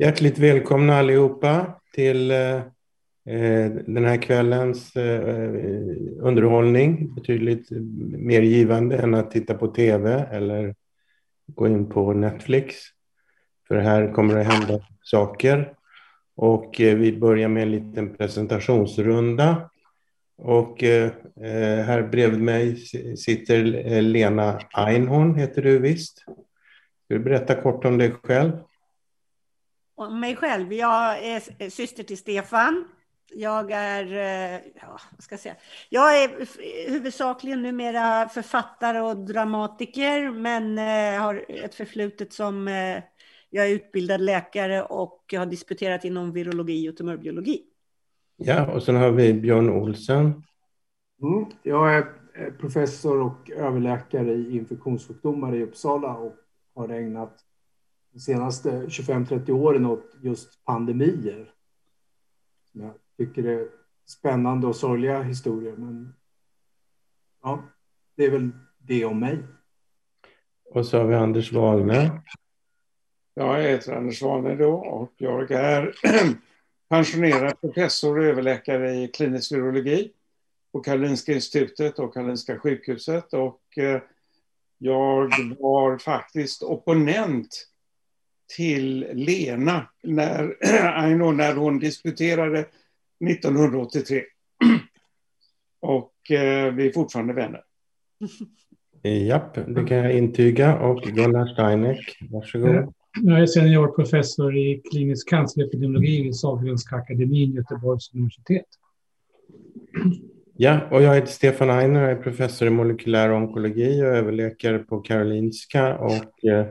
Hjärtligt välkomna allihopa till eh, eh, den här kvällens eh, underhållning. Betydligt mer givande än att titta på tv eller gå in på Netflix. För här kommer det hända saker. Och eh, vi börjar med en liten presentationsrunda. Och eh, eh, här bredvid mig sitter Lena Einhorn, heter du visst. Ska du berätta kort om dig själv? Om mig själv? Jag är syster till Stefan. Jag är, ja, vad ska jag säga? Jag är huvudsakligen numera författare och dramatiker, men har ett förflutet som jag är utbildad läkare och jag har disputerat inom virologi och tumörbiologi. Ja, och sen har vi Björn Olsen. Mm, jag är professor och överläkare i infektionssjukdomar i Uppsala och har ägnat de senaste 25-30 åren åt just pandemier. Jag tycker det är spännande och sorgliga historier, men ja, det är väl det om mig. Och så har vi Anders Wahlne. Jag heter Anders Wahlne då och jag är pensionerad professor och överläkare i klinisk virologi på Karolinska institutet och Karolinska sjukhuset och eh, jag var faktiskt opponent till Lena när, Aino, när hon disputerade 1983. Och eh, vi är fortfarande vänner. Japp, det kan jag intyga. Och Gunnar Steineck, varsågod. Jag är seniorprofessor i klinisk cancerepidemiologi vid Sahlgrenska akademin Göteborgs universitet. Ja, och jag heter Stefan Einer, jag är professor i molekylär onkologi och överläkare på Karolinska och eh,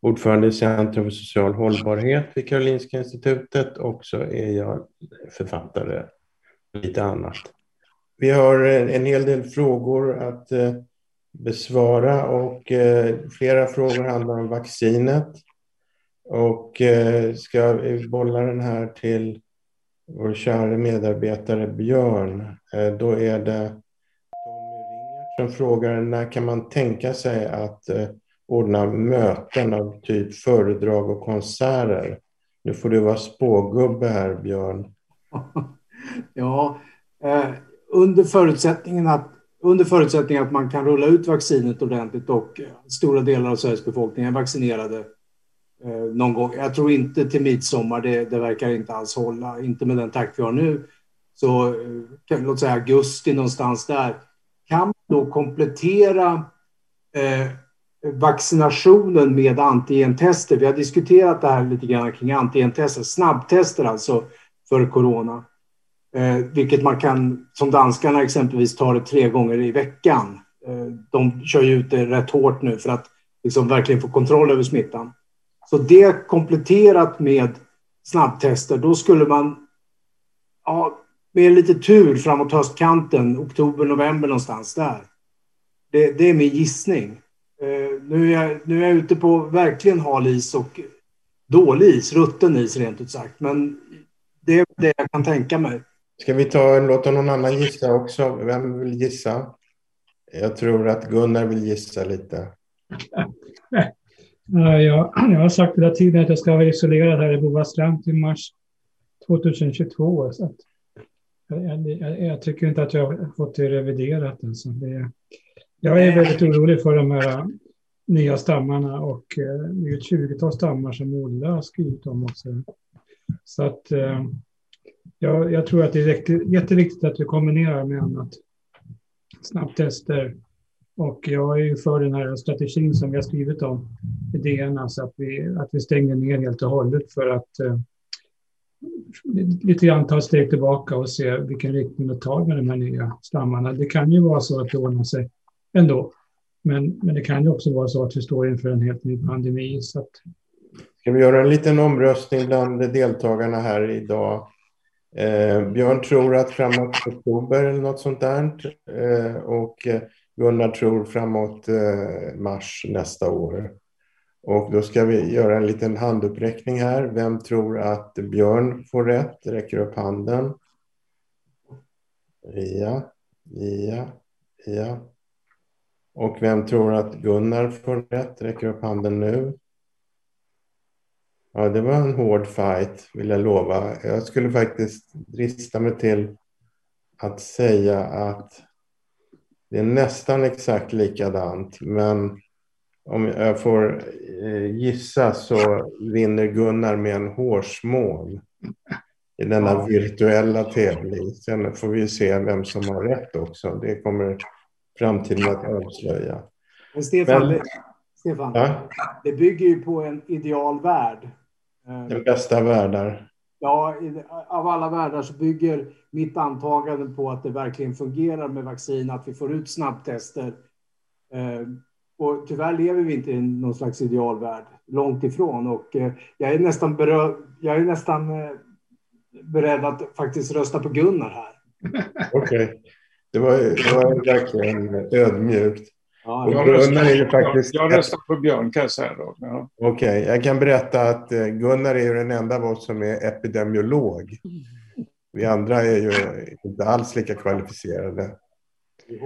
ordförande i Centrum för social hållbarhet vid Karolinska institutet och så är jag författare lite annat. Vi har eh, en hel del frågor att eh, besvara och eh, flera frågor handlar om vaccinet. Och ska vi bolla den här till vår kära medarbetare Björn, då är det Tommy Ringert som frågar när kan man tänka sig att ordna möten av typ föredrag och konserter. Nu får du vara spågubbe här, Björn. ja, eh, under, förutsättningen att, under förutsättning att man kan rulla ut vaccinet ordentligt och eh, stora delar av Sveriges befolkning är vaccinerade eh, någon gång. Jag tror inte till midsommar, det, det verkar inte alls hålla, inte med den takt vi har nu. Så eh, låt säga augusti någonstans där. Kan man då komplettera eh, vaccinationen med antigentester. Vi har diskuterat det här lite grann kring antigentester, snabbtester alltså för corona. Eh, vilket man kan, som danskarna exempelvis, ta det tre gånger i veckan. Eh, de kör ju ut det rätt hårt nu för att liksom verkligen få kontroll över smittan. Så det kompletterat med snabbtester, då skulle man ja, med lite tur framåt höstkanten, oktober, november någonstans där. Det, det är min gissning. Eh, nu, är jag, nu är jag ute på verkligen hal is och dålig is, rutten is rent ut sagt. Men det är det jag kan tänka mig. Ska vi ta, låta någon annan gissa också? Vem vill gissa? Jag tror att Gunnar vill gissa lite. jag, jag har sagt hela tiden att jag ska vara isolerad här i Bovastrand till mars 2022. Så jag, jag, jag, tycker inte att jag har fått det reviderat. Alltså. Det, jag är väldigt orolig för de här nya stammarna och eh, det är ett tjugotal stammar som Olle har skrivit om också. Så att eh, jag, jag tror att det är jätteviktigt att vi kombinerar med annat. Snabbtester och jag är ju för den här strategin som vi har skrivit om i DN, alltså att vi, att vi stänger ner helt och hållet för att eh, lite grann ta ett steg tillbaka och se vilken riktning det tar med de här nya stammarna. Det kan ju vara så att det ordnar sig ändå. Men, men det kan ju också vara så att vi står inför en helt ny pandemi. Så att... Ska vi göra en liten omröstning bland deltagarna här idag? Eh, Björn tror att framåt oktober eller något sånt där. Eh, och eh, Gunnar tror framåt eh, mars nästa år. Och då ska vi göra en liten handuppräckning här. Vem tror att Björn får rätt? Räcker upp handen. Ja, ja, ja. Och vem tror att Gunnar får rätt? Räcker upp handen nu. Ja, det var en hård fight, vill jag lova. Jag skulle faktiskt drista mig till att säga att det är nästan exakt likadant, men om jag får eh, gissa så vinner Gunnar med en hårsmån i denna virtuella tävling. Sen får vi se vem som har rätt också. Det kommer framtiden att avslöja. Men Stefan, Men, Stefan ja? det bygger ju på en ideal värld. Den bästa världar. Ja, av alla världar så bygger mitt antagande på att det verkligen fungerar med vaccin, att vi får ut snabbtester. Eh, och tyvärr lever vi inte i någon slags idealvärld, långt ifrån. Och eh, jag är nästan, berö- jag är nästan eh, beredd att faktiskt rösta på Gunnar här. Okej, okay. Det, var, det var verkligen ödmjukt. Ja, jag, röstar, är ju faktiskt... jag röstar på Björn kan jag säga. Ja. Okej, okay. jag kan berätta att eh, Gunnar är den enda av oss som är epidemiolog. Vi andra är ju inte alls lika kvalificerade.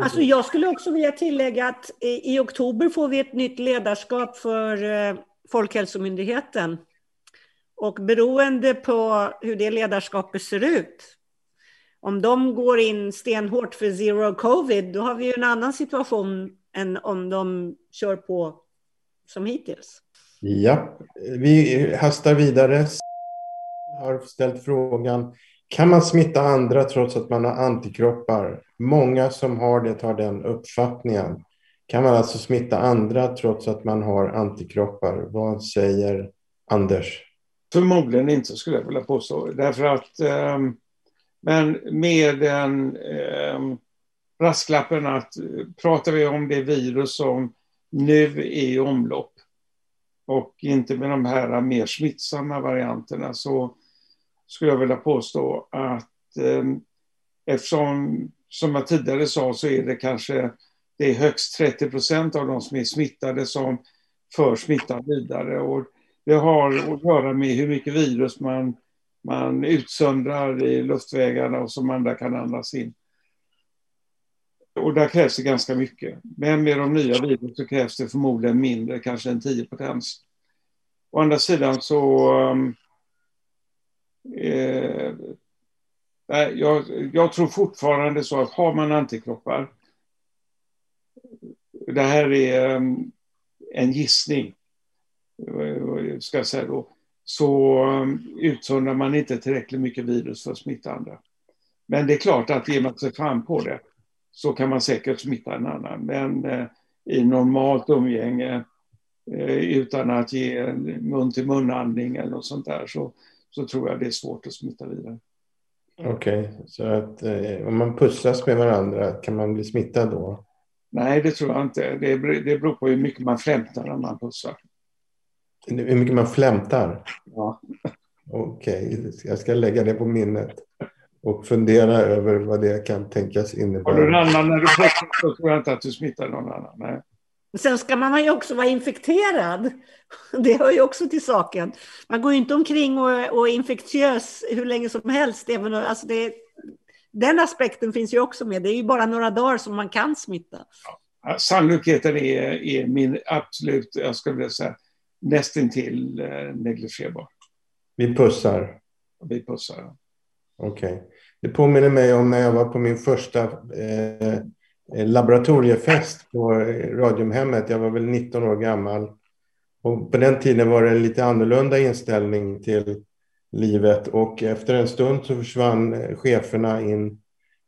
Alltså jag skulle också vilja tillägga att i oktober får vi ett nytt ledarskap för eh, Folkhälsomyndigheten. Och beroende på hur det ledarskapet ser ut, om de går in stenhårt för zero covid, då har vi ju en annan situation än om de kör på som hittills. Ja, vi hastar vidare. Har ställt frågan, kan man smitta andra trots att man har antikroppar? Många som har det har den uppfattningen. Kan man alltså smitta andra trots att man har antikroppar? Vad säger Anders? Förmodligen inte skulle jag vilja påstå. Därför att, eh, men med den eh, brasklappen att pratar vi om det virus som nu är i omlopp och inte med de här mer smittsamma varianterna så skulle jag vilja påstå att eh, eftersom, som jag tidigare sa, så är det kanske det är högst 30 procent av de som är smittade som för smittan vidare. Och det har att göra med hur mycket virus man, man utsöndrar i luftvägarna och som andra kan andas in. Och där krävs det ganska mycket. Men med de nya virusen så krävs det förmodligen mindre, kanske en 10 potens. Å andra sidan så... Um, eh, jag, jag, tror fortfarande så att har man antikroppar, det här är um, en gissning, eh, ska jag säga då, så utsöndrar man inte tillräckligt mycket virus för att smitta andra. Men det är klart att ger man sig fram på det så kan man säkert smitta en annan. Men eh, i normalt umgänge eh, utan att ge mun till munandning eller något sånt där så, så tror jag det är svårt att smitta vidare. Okej, okay, så att eh, om man pussas med varandra kan man bli smittad då? Nej, det tror jag inte. Det, det beror på hur mycket man flämtar när man pussar. Hur mycket man flämtar? Ja. Okej, okay, jag ska lägga det på minnet och fundera över vad det kan tänkas innebära. Har du en annan när du pussar så tror jag inte att du smittar någon annan. Nej. Sen ska man ju också vara infekterad. Det hör ju också till saken. Man går ju inte omkring och, är infektiös hur länge som helst. Även, alltså det, den aspekten finns ju också med. Det är ju bara några dagar som man kan smitta. Ja, sannolikheten är, är min absolut, jag skulle vilja säga, nästintill eh, negligerbar. Vi pussar. Vi pussar. Okej. Okay. Det påminner mig om när jag var på min första eh, laboratoriefest på Radiumhemmet. Jag var väl 19 år gammal. Och på den tiden var det en lite annorlunda inställning till livet och efter en stund så försvann eh, cheferna in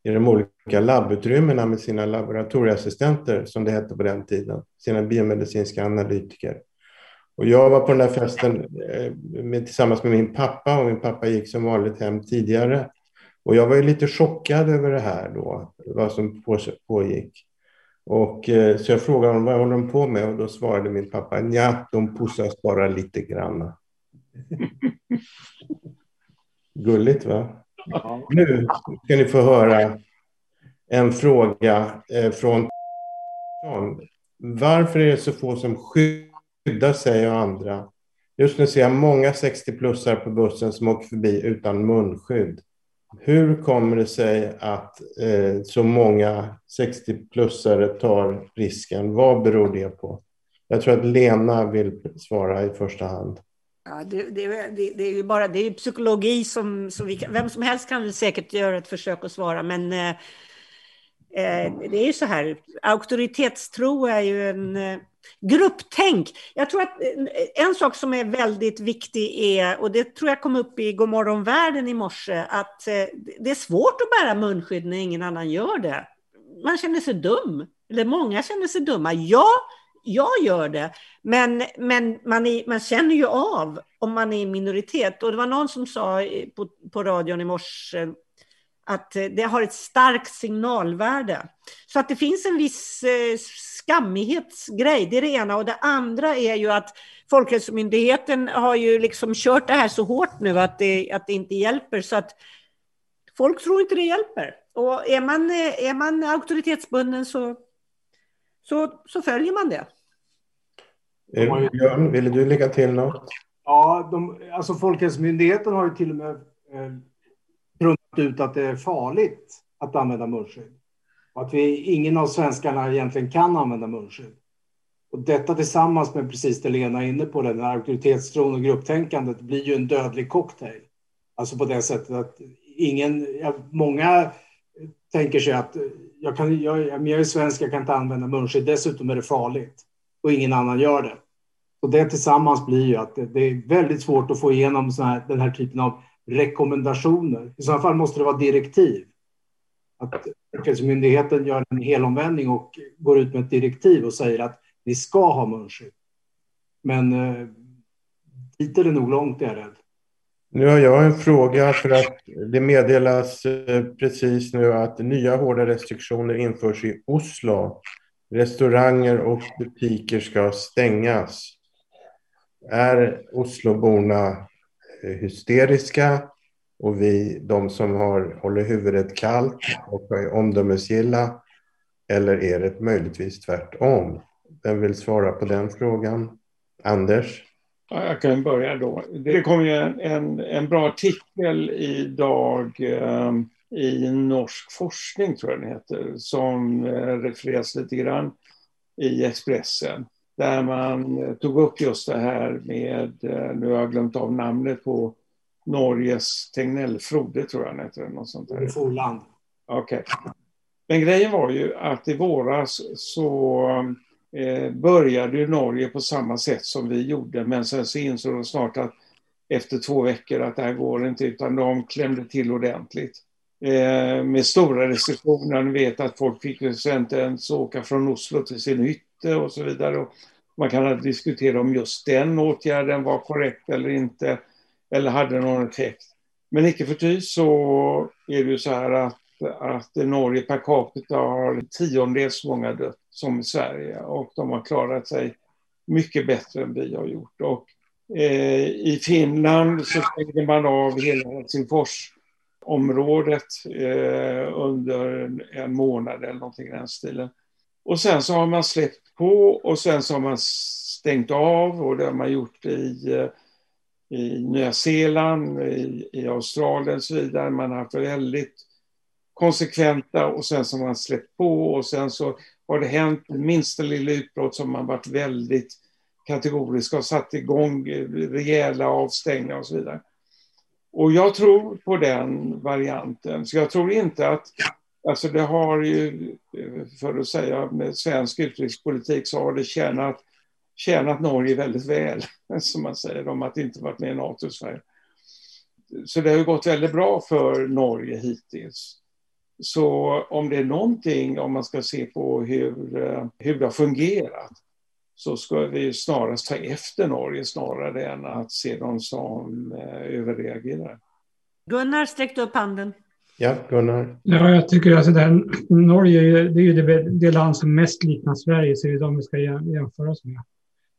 i de olika labbutrymmena med sina laboratorieassistenter, som det hette på den tiden, sina biomedicinska analytiker. Och jag var på den där festen eh, med, tillsammans med min pappa och min pappa gick som vanligt hem tidigare. Och jag var ju lite chockad över det här då, vad som pågick. Och, eh, så jag frågade honom vad håller de på med och då svarade min pappa ja, de pussas bara lite grann. Gulligt va? Ja. Nu ska ni få höra en fråga eh, från Varför är det så få som skyddar skydda sig och andra? Just nu ser jag många 60-plussare på bussen som åker förbi utan munskydd. Hur kommer det sig att eh, så många 60-plussare tar risken? Vad beror det på? Jag tror att Lena vill svara i första hand. Ja, det, det, det, det, är ju bara det är psykologi som, som vi, vem som helst kan säkert göra ett försök att svara, men eh, Eh, det är ju så här, auktoritetstro är ju en eh, grupptänk. Jag tror att eh, en sak som är väldigt viktig är, och det tror jag kom upp i Godmorgon världen i morse, att det är svårt att bära munskydd när ingen annan gör det. Man känner sig dum, eller många känner sig dumma. Ja, jag gör det, men, men man, är, man känner ju av om man är i minoritet. Och det var någon som sa på, på radion i morse att det har ett starkt signalvärde. Så att det finns en viss eh, skammighetsgrej, det är det ena. Och det andra är ju att Folkhälsomyndigheten har ju liksom kört det här så hårt nu att det, att det inte hjälper. Så att folk tror inte det hjälper. Och är man, är man auktoritetsbunden så, så, så följer man det. Björn, ville du lägga till något? Ja, de, alltså Folkhälsomyndigheten har ju till och med eh, ut att det är farligt att använda munskydd. Och att vi, ingen av svenskarna egentligen kan använda munskydd. Och detta tillsammans med precis det Lena är inne på, den här auktoritetstron och grupptänkandet, blir ju en dödlig cocktail. Alltså på det sättet att ingen, ja, många tänker sig att jag, kan, jag, jag är svensk, jag kan inte använda munskydd, dessutom är det farligt och ingen annan gör det. Och det tillsammans blir ju att det, det är väldigt svårt att få igenom här, den här typen av rekommendationer. I så fall måste det vara direktiv. Att Folkhälsomyndigheten gör en helomvändning och går ut med ett direktiv och säger att ni ska ha munskydd. Men eh, dit är det nog långt, är jag rädd. Nu har jag en fråga för att det meddelas eh, precis nu att nya hårda restriktioner införs i Oslo. Restauranger och butiker ska stängas. Är Osloborna Eh, hysteriska och vi, de som har, håller huvudet kallt och är omdömesgilla? Eller är det möjligtvis tvärtom? Vem vill svara på den frågan? Anders? Ja, jag kan börja då. Det kom ju en, en, en bra artikel idag eh, i Norsk forskning, tror jag den heter, som eh, refereras lite grann i Expressen. Där man eh, tog upp just det här med, eh, nu har jag glömt av namnet på Norges Tegnell Frode, tror jag han heter. Något sånt där. Forland. Okej. Okay. Men grejen var ju att i våras så eh, började Norge på samma sätt som vi gjorde, men sen så insåg de snart att efter två veckor att det här går inte, utan de klämde till ordentligt. Eh, med stora restriktioner. Ni vet att folk fick inte ens åka från Oslo till sin hytte och så vidare. Och man kan diskutera om just den åtgärden var korrekt eller inte, eller hade någon effekt. Men icke förty så är det ju så här att, att Norge per capita har tiondels så många dött som i Sverige och de har klarat sig mycket bättre än vi har gjort. Och, eh, I Finland så stängde man av hela Helsingfors området eh, under en månad eller någonting i den stilen. Och sen så har man släppt på och sen så har man stängt av och det har man gjort i, eh, i Nya Zeeland, i, i Australien och så vidare. Man har haft väldigt konsekventa och sen så har man släppt på och sen så har det hänt minsta lilla utbrott som man varit väldigt kategoriska och satt igång eh, rejäla avstängningar och så vidare. Och jag tror på den varianten. Så jag tror inte att, alltså det har ju, för att säga med svensk utrikespolitik så har det tjänat, tjänat Norge väldigt väl, som man säger, om att inte varit med i NATO i Sverige. Så det har ju gått väldigt bra för Norge hittills. Så om det är någonting, om man ska se på hur, hur det har fungerat, så ska vi snarast ta efter Norge snarare än att se dem som eh, överreagerar. Gunnar sträckte upp handen. Ja, Gunnar. Ja, jag tycker alltså den, Norge det är ju det, det, land som mest liknar Sverige, så det är de vi ska jämföra oss med.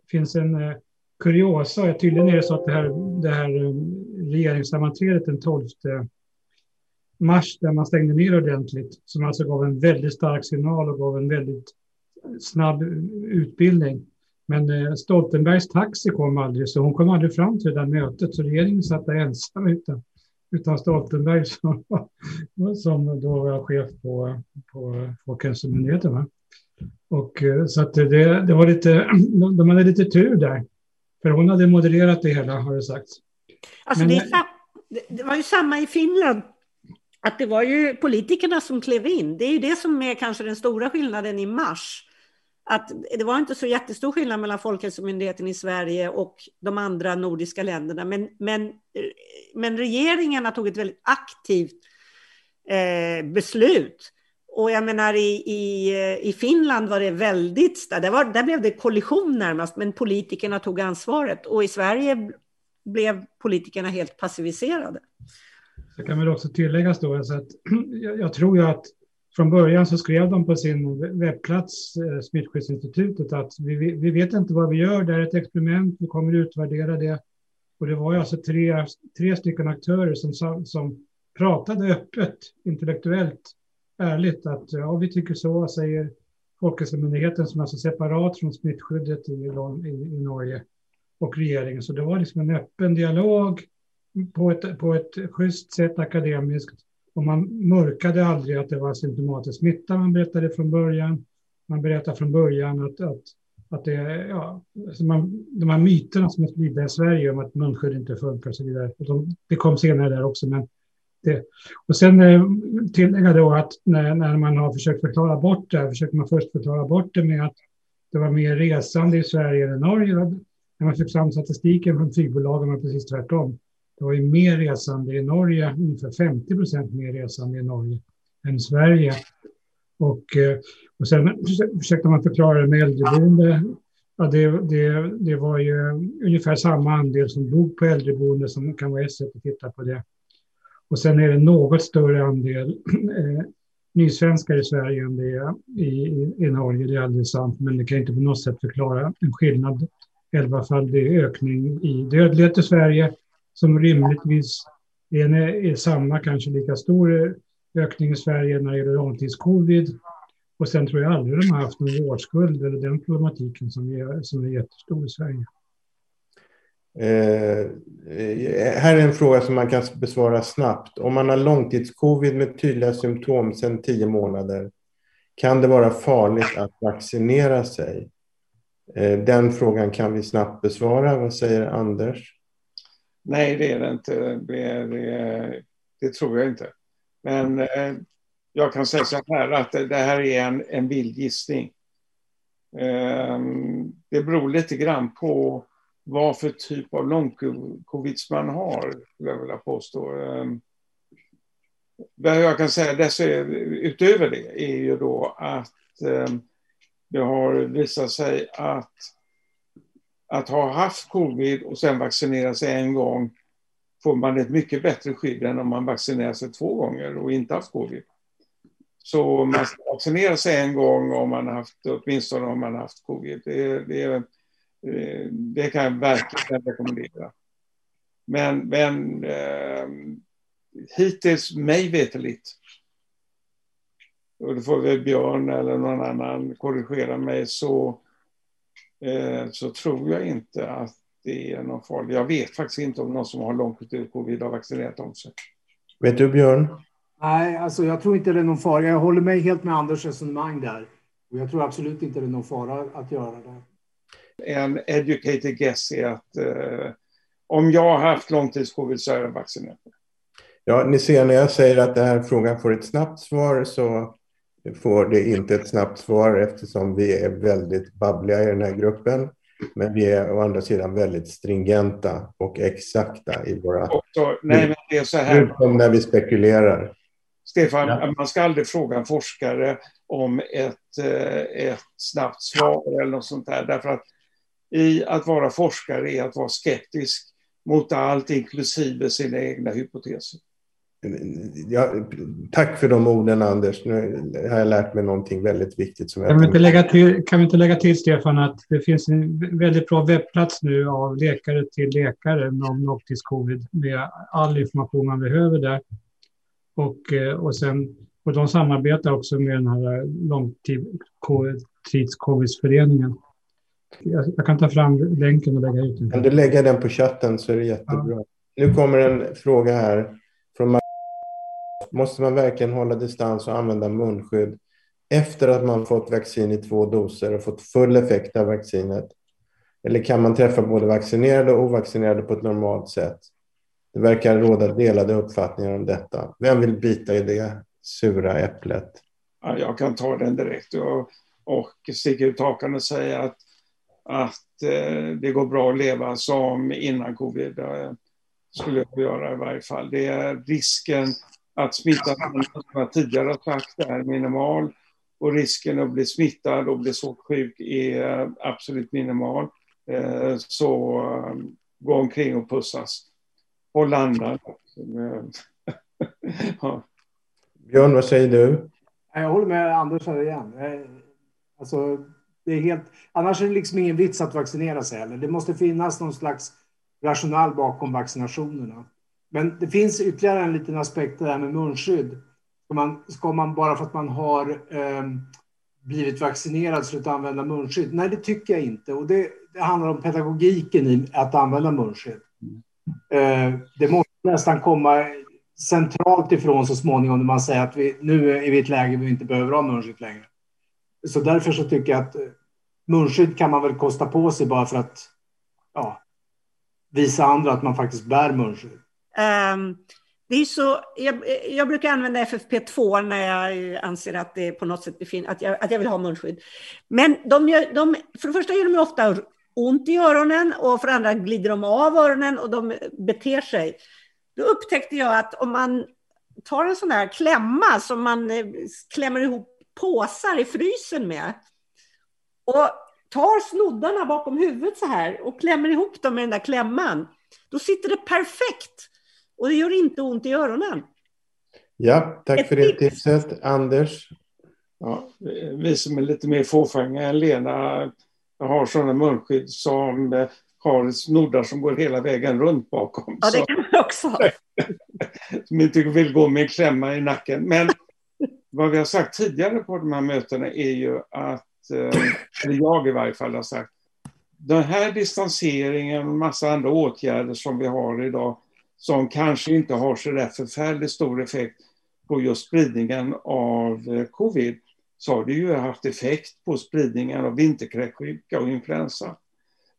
Det finns en eh, kuriosa, tydligen är det så att det här, det här eh, regeringssammanträdet den 12 mars, där man stängde ner ordentligt, som alltså gav en väldigt stark signal och gav en väldigt snabb utbildning. Men eh, Stoltenbergs taxi kom aldrig, så hon kom aldrig fram till det där mötet. Så regeringen satt där ensam utan, utan Stoltenberg som, som då var chef på, på Folkhälsomyndigheten. Och, eh, så att det, det var lite, de hade lite tur där. För hon hade modererat det hela, har det sagts. Alltså Men, det, det var ju samma i Finland att det var ju politikerna som klev in. Det är ju det som är kanske den stora skillnaden i mars. Att det var inte så jättestor skillnad mellan Folkhälsomyndigheten i Sverige och de andra nordiska länderna. Men, men, men regeringarna tog ett väldigt aktivt eh, beslut. Och jag menar i, i, i Finland var det väldigt, där, var, där blev det kollision närmast, men politikerna tog ansvaret. Och i Sverige blev politikerna helt passiviserade. Det kan väl också tilläggas då, alltså att jag, jag tror ju att från början så skrev de på sin webbplats, eh, Smittskyddsinstitutet, att vi, vi vet inte vad vi gör, det är ett experiment, vi kommer utvärdera det. Och det var ju alltså tre, tre stycken aktörer som, som pratade öppet, intellektuellt, ärligt att ja, vi tycker så, säger Folkhälsomyndigheten som är alltså separat från smittskyddet i, i, i Norge och regeringen. Så det var liksom en öppen dialog på ett, på ett schysst sätt akademiskt. Och man mörkade aldrig att det var symptomatisk smitta. Man berättade från början. Man berättade från början att, att, att det, ja, alltså man, de här myterna som är spridda i Sverige om att munskydd inte funkar och så vidare. Och de, det kom senare där också, men det. Och sen eh, tillägga då att när, när man har försökt förklara bort det, här försöker man först förklara bort det med att det var mer resande i Sverige än i Norge. När man fick fram statistiken från flygbolagen var precis tvärtom. Det var ju mer resande i Norge, ungefär 50 procent mer resande i Norge än Sverige. Och, eh, och sen försökte man förklara det med äldreboende. Ja, det, det, det var ju ungefär samma andel som dog på äldreboende som kan vara ett sätt att titta på det. Och sen är det något större andel eh, nysvenskar i Sverige än det är i, i, i Norge. Det är alldeles sant, men det kan inte på något sätt förklara en skillnad. 11-faldig ökning i dödlighet i Sverige som rimligtvis är, är samma, kanske lika stor ökning i Sverige när det gäller långtidscovid. Och sen tror jag aldrig de har haft någon vårdskuld eller den problematiken som är, som är jättestor i Sverige. Eh, eh här är en fråga som man kan besvara snabbt. Om man har långtidscovid med tydliga symptom sedan tio månader, kan det vara farligt att vaccinera sig? Eh, den frågan kan vi snabbt besvara. Vad säger Anders? Nej, det är det inte. Det, det, det tror jag inte. Men eh, jag kan säga så här att det, det här är en, en vild gissning. Eh, det beror lite grann på vad för typ av långcovid man har, skulle jag vilja påstå. Vad jag kan säga dess, utöver det är ju då att ehm, det har visat sig att att ha haft covid och sen vaccinera sig en gång får man ett mycket bättre skydd än om man vaccinerar sig två gånger och inte haft covid. Så man ska vaccinera sig en gång om man haft, åtminstone om man haft covid. Det, det, det kan jag verkligen rekommendera. Men, men eh, hittills, mig veterligt, och då får väl Björn eller någon annan korrigera mig, så så tror jag inte att det är någon farlig. Jag vet faktiskt inte om någon som har långtidscovid har vaccinerat om sig. Vet du Björn? Nej, alltså jag tror inte det är någon fara. Jag håller mig helt med Anders resonemang där. Och jag tror absolut inte det är någon fara att göra det. En educated guess är att eh, om jag har haft långtidscovid så är jag vaccinerad. Ja, ni ser när jag säger att den här frågan får ett snabbt svar så får det inte ett snabbt svar eftersom vi är väldigt babbliga i den här gruppen. Men vi är å andra sidan väldigt stringenta och exakta i våra... Nej, men det är så här. Utom när vi spekulerar. Stefan, ja. man ska aldrig fråga en forskare om ett, eh, ett snabbt svar eller något sånt där. Därför att i att vara forskare är att vara skeptisk mot allt, inklusive sina egna hypoteser. Ja, tack för de orden Anders. Nu har jag lärt mig någonting väldigt viktigt. Som kan, vi inte lägga till, kan vi inte lägga till Stefan att det finns en väldigt bra webbplats nu av läkare till läkare om långtidscovid med all information man behöver där. Och, eh, och, sen, och de samarbetar också med den här långtidscovidsföreningen. Jag, jag kan ta fram länken och lägga ut den. Kan du lägga den på chatten så är det jättebra. Ja. Nu kommer en fråga här Måste man verkligen hålla distans och använda munskydd efter att man fått vaccin i två doser och fått full effekt av vaccinet? Eller kan man träffa både vaccinerade och ovaccinerade på ett normalt sätt? Det verkar råda delade uppfattningar om detta. Vem vill bita i det sura äpplet? Ja, jag kan ta den direkt och, och sticka ut hakan och säga att, att eh, det går bra att leva som innan covid. Eh, skulle jag göra i varje fall. Det är risken att smitta, som jag tidigare har sagt, är minimal. Och risken att bli smittad och bli svårt sjuk är absolut minimal. Eh, så eh, gå omkring och pussas. Håll andan. ja. Björn, vad säger du? Jag håller med Anders här igen. Eh, alltså, det är helt... Annars är det liksom ingen vits att vaccinera sig heller. Det måste finnas någon slags rational bakom vaccinationerna. Men det finns ytterligare en liten aspekt det här med munskydd. Ska man, ska man bara för att man har eh, blivit vaccinerad sluta använda munskydd? Nej, det tycker jag inte. Och det, det handlar om pedagogiken i att använda munskydd. Eh, det måste nästan komma centralt ifrån så småningom när man säger att vi, nu är vi i ett läge där vi inte behöver ha munskydd längre. Så därför så tycker jag att eh, munskydd kan man väl kosta på sig bara för att ja, visa andra att man faktiskt bär munskydd. Um, det är så, jag, jag, brukar använda FFP2 när jag anser att det på något sätt befin, att jag, att jag vill ha munskydd. Men de, gör, de, för det första gör de ofta ont i öronen och för det andra glider de av öronen och de beter sig. Då upptäckte jag att om man tar en sån här klämma som man eh, klämmer ihop påsar i frysen med och tar snoddarna bakom huvudet så här och klämmer ihop dem med den där klämman, då sitter det perfekt. Och det gör inte ont i öronen. Ja, tack Ett för det tipset. Anders? Ja, vi som är lite mer fåfänga än Lena har sådana munskydd som eh, har snoddar som går hela vägen runt bakom. Ja, det kan man också ha. som inte vill gå med klämma i nacken. Men vad vi har sagt tidigare på de här mötena är ju att Eh, eller jag i varje fall har sagt, den här distanseringen och massa andra åtgärder som vi har idag som kanske inte har så där förfärligt stor effekt på just spridningen av eh, covid så har det ju haft effekt på spridningen av vinterkräksjuka och influensa.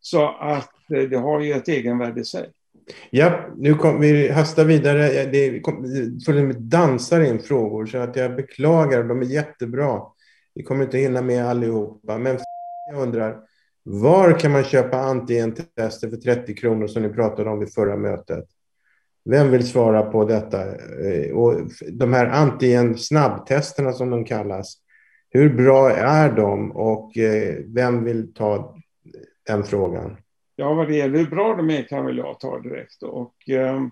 Så att eh, det har ju ett egenvärde i sig. Ja, nu kom, vi hastar vidare. Det kom, dansar in frågor så att jag beklagar, de är jättebra. Vi kommer inte hinna med allihopa, men jag undrar, var kan man köpa antigentester för 30 kronor som ni pratade om vid förra mötet? Vem vill svara på detta? Eh, och de här antigen snabbtesterna som de kallas, hur bra är de och eh, vem vill ta den frågan? Ja, vad det gäller hur bra de är kan väl jag ta direkt. Och, eh,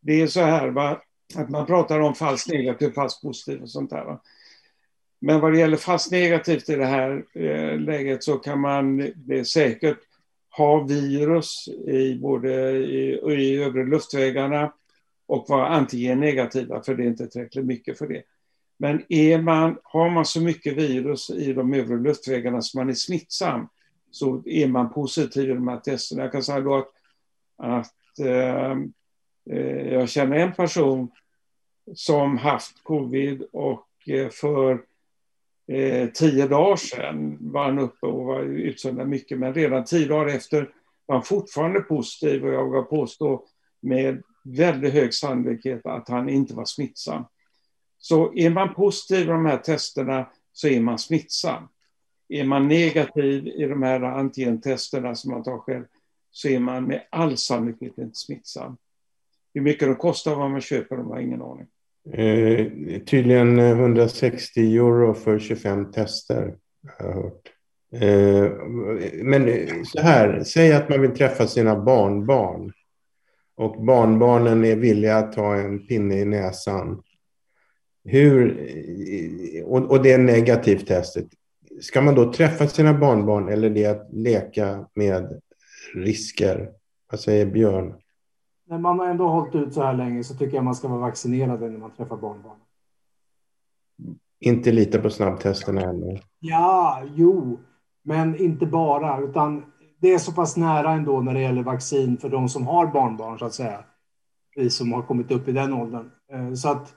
det är så här va, att man pratar om falskt negativt, falskt positivt och sånt där. Va? Men vad det gäller falskt negativt i det här eh, läget så kan man det säkert ha virus i både i, i övre luftvägarna och vara antigen-negativa för det är inte tillräckligt mycket för det. Men är man, har man så mycket virus i de övre luftvägarna som man är smittsam så är man positiv i de här testerna. Jag kan säga då att, att eh, eh, jag känner en person som haft covid och eh, för eh, tio dagar sedan var han uppe och var utsöndrad mycket, men redan tio dagar efter var han fortfarande positiv och jag vågar påstå med väldigt hög sannolikhet att han inte var smittsam. Så är man positiv i de här testerna så är man smittsam. Är man negativ i de här antigentesterna som man tar själv så är man med all sannolikhet inte smittsam. Hur mycket de kostar vad man köper de har ingen aning. Eh, tydligen eh, 160 euro för 25 tester, har jag hört. Eh, men eh, så här, säg att man vill träffa sina barnbarn och barnbarnen är villiga att ta en pinne i näsan. Hur, eh, och, och det är negativt testet. Ska man då träffa sina barnbarn eller är det att leka med risker? Vad säger Björn? När man har ändå hållit ut så här länge så tycker jag man ska vara vaccinerad när man träffar barnbarn. Inte lita på snabbtesterna ännu? Ja, jo, men inte bara, utan det är så pass nära ändå när det gäller vaccin för de som har barnbarn så att säga. Vi som har kommit upp i den åldern. Eh, så att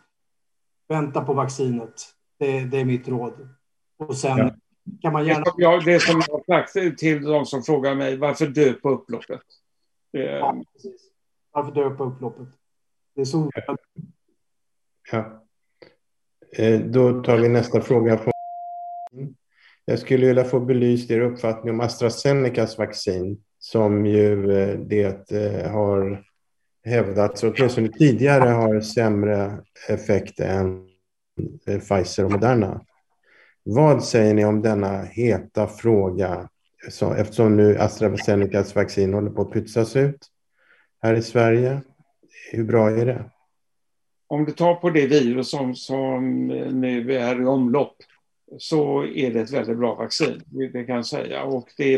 vänta på vaccinet. Det, det är mitt råd. Och sen ja. kan man gärna... Jag, det som jag har sagt till de som frågar mig, varför dö på upploppet? Ja, precis. Varför döpa på upploppet? Det är så Ja. ja. Eh, då tar vi nästa fråga. Mm. Jag skulle vilja få belyst er uppfattning om AstraZenecas vaccin som ju eh, det eh, har hävdats, åtminstone tidigare, har sämre effekt än Pfizer och Moderna. Vad säger ni om denna heta fråga så, eftersom nu AstraZenecas vaccin håller på att pytsas ut här i Sverige? Hur bra är det? Om du tar på det virus som, som eh, nu är i omlopp så är det ett väldigt bra vaccin, det kan jag säga. Och det,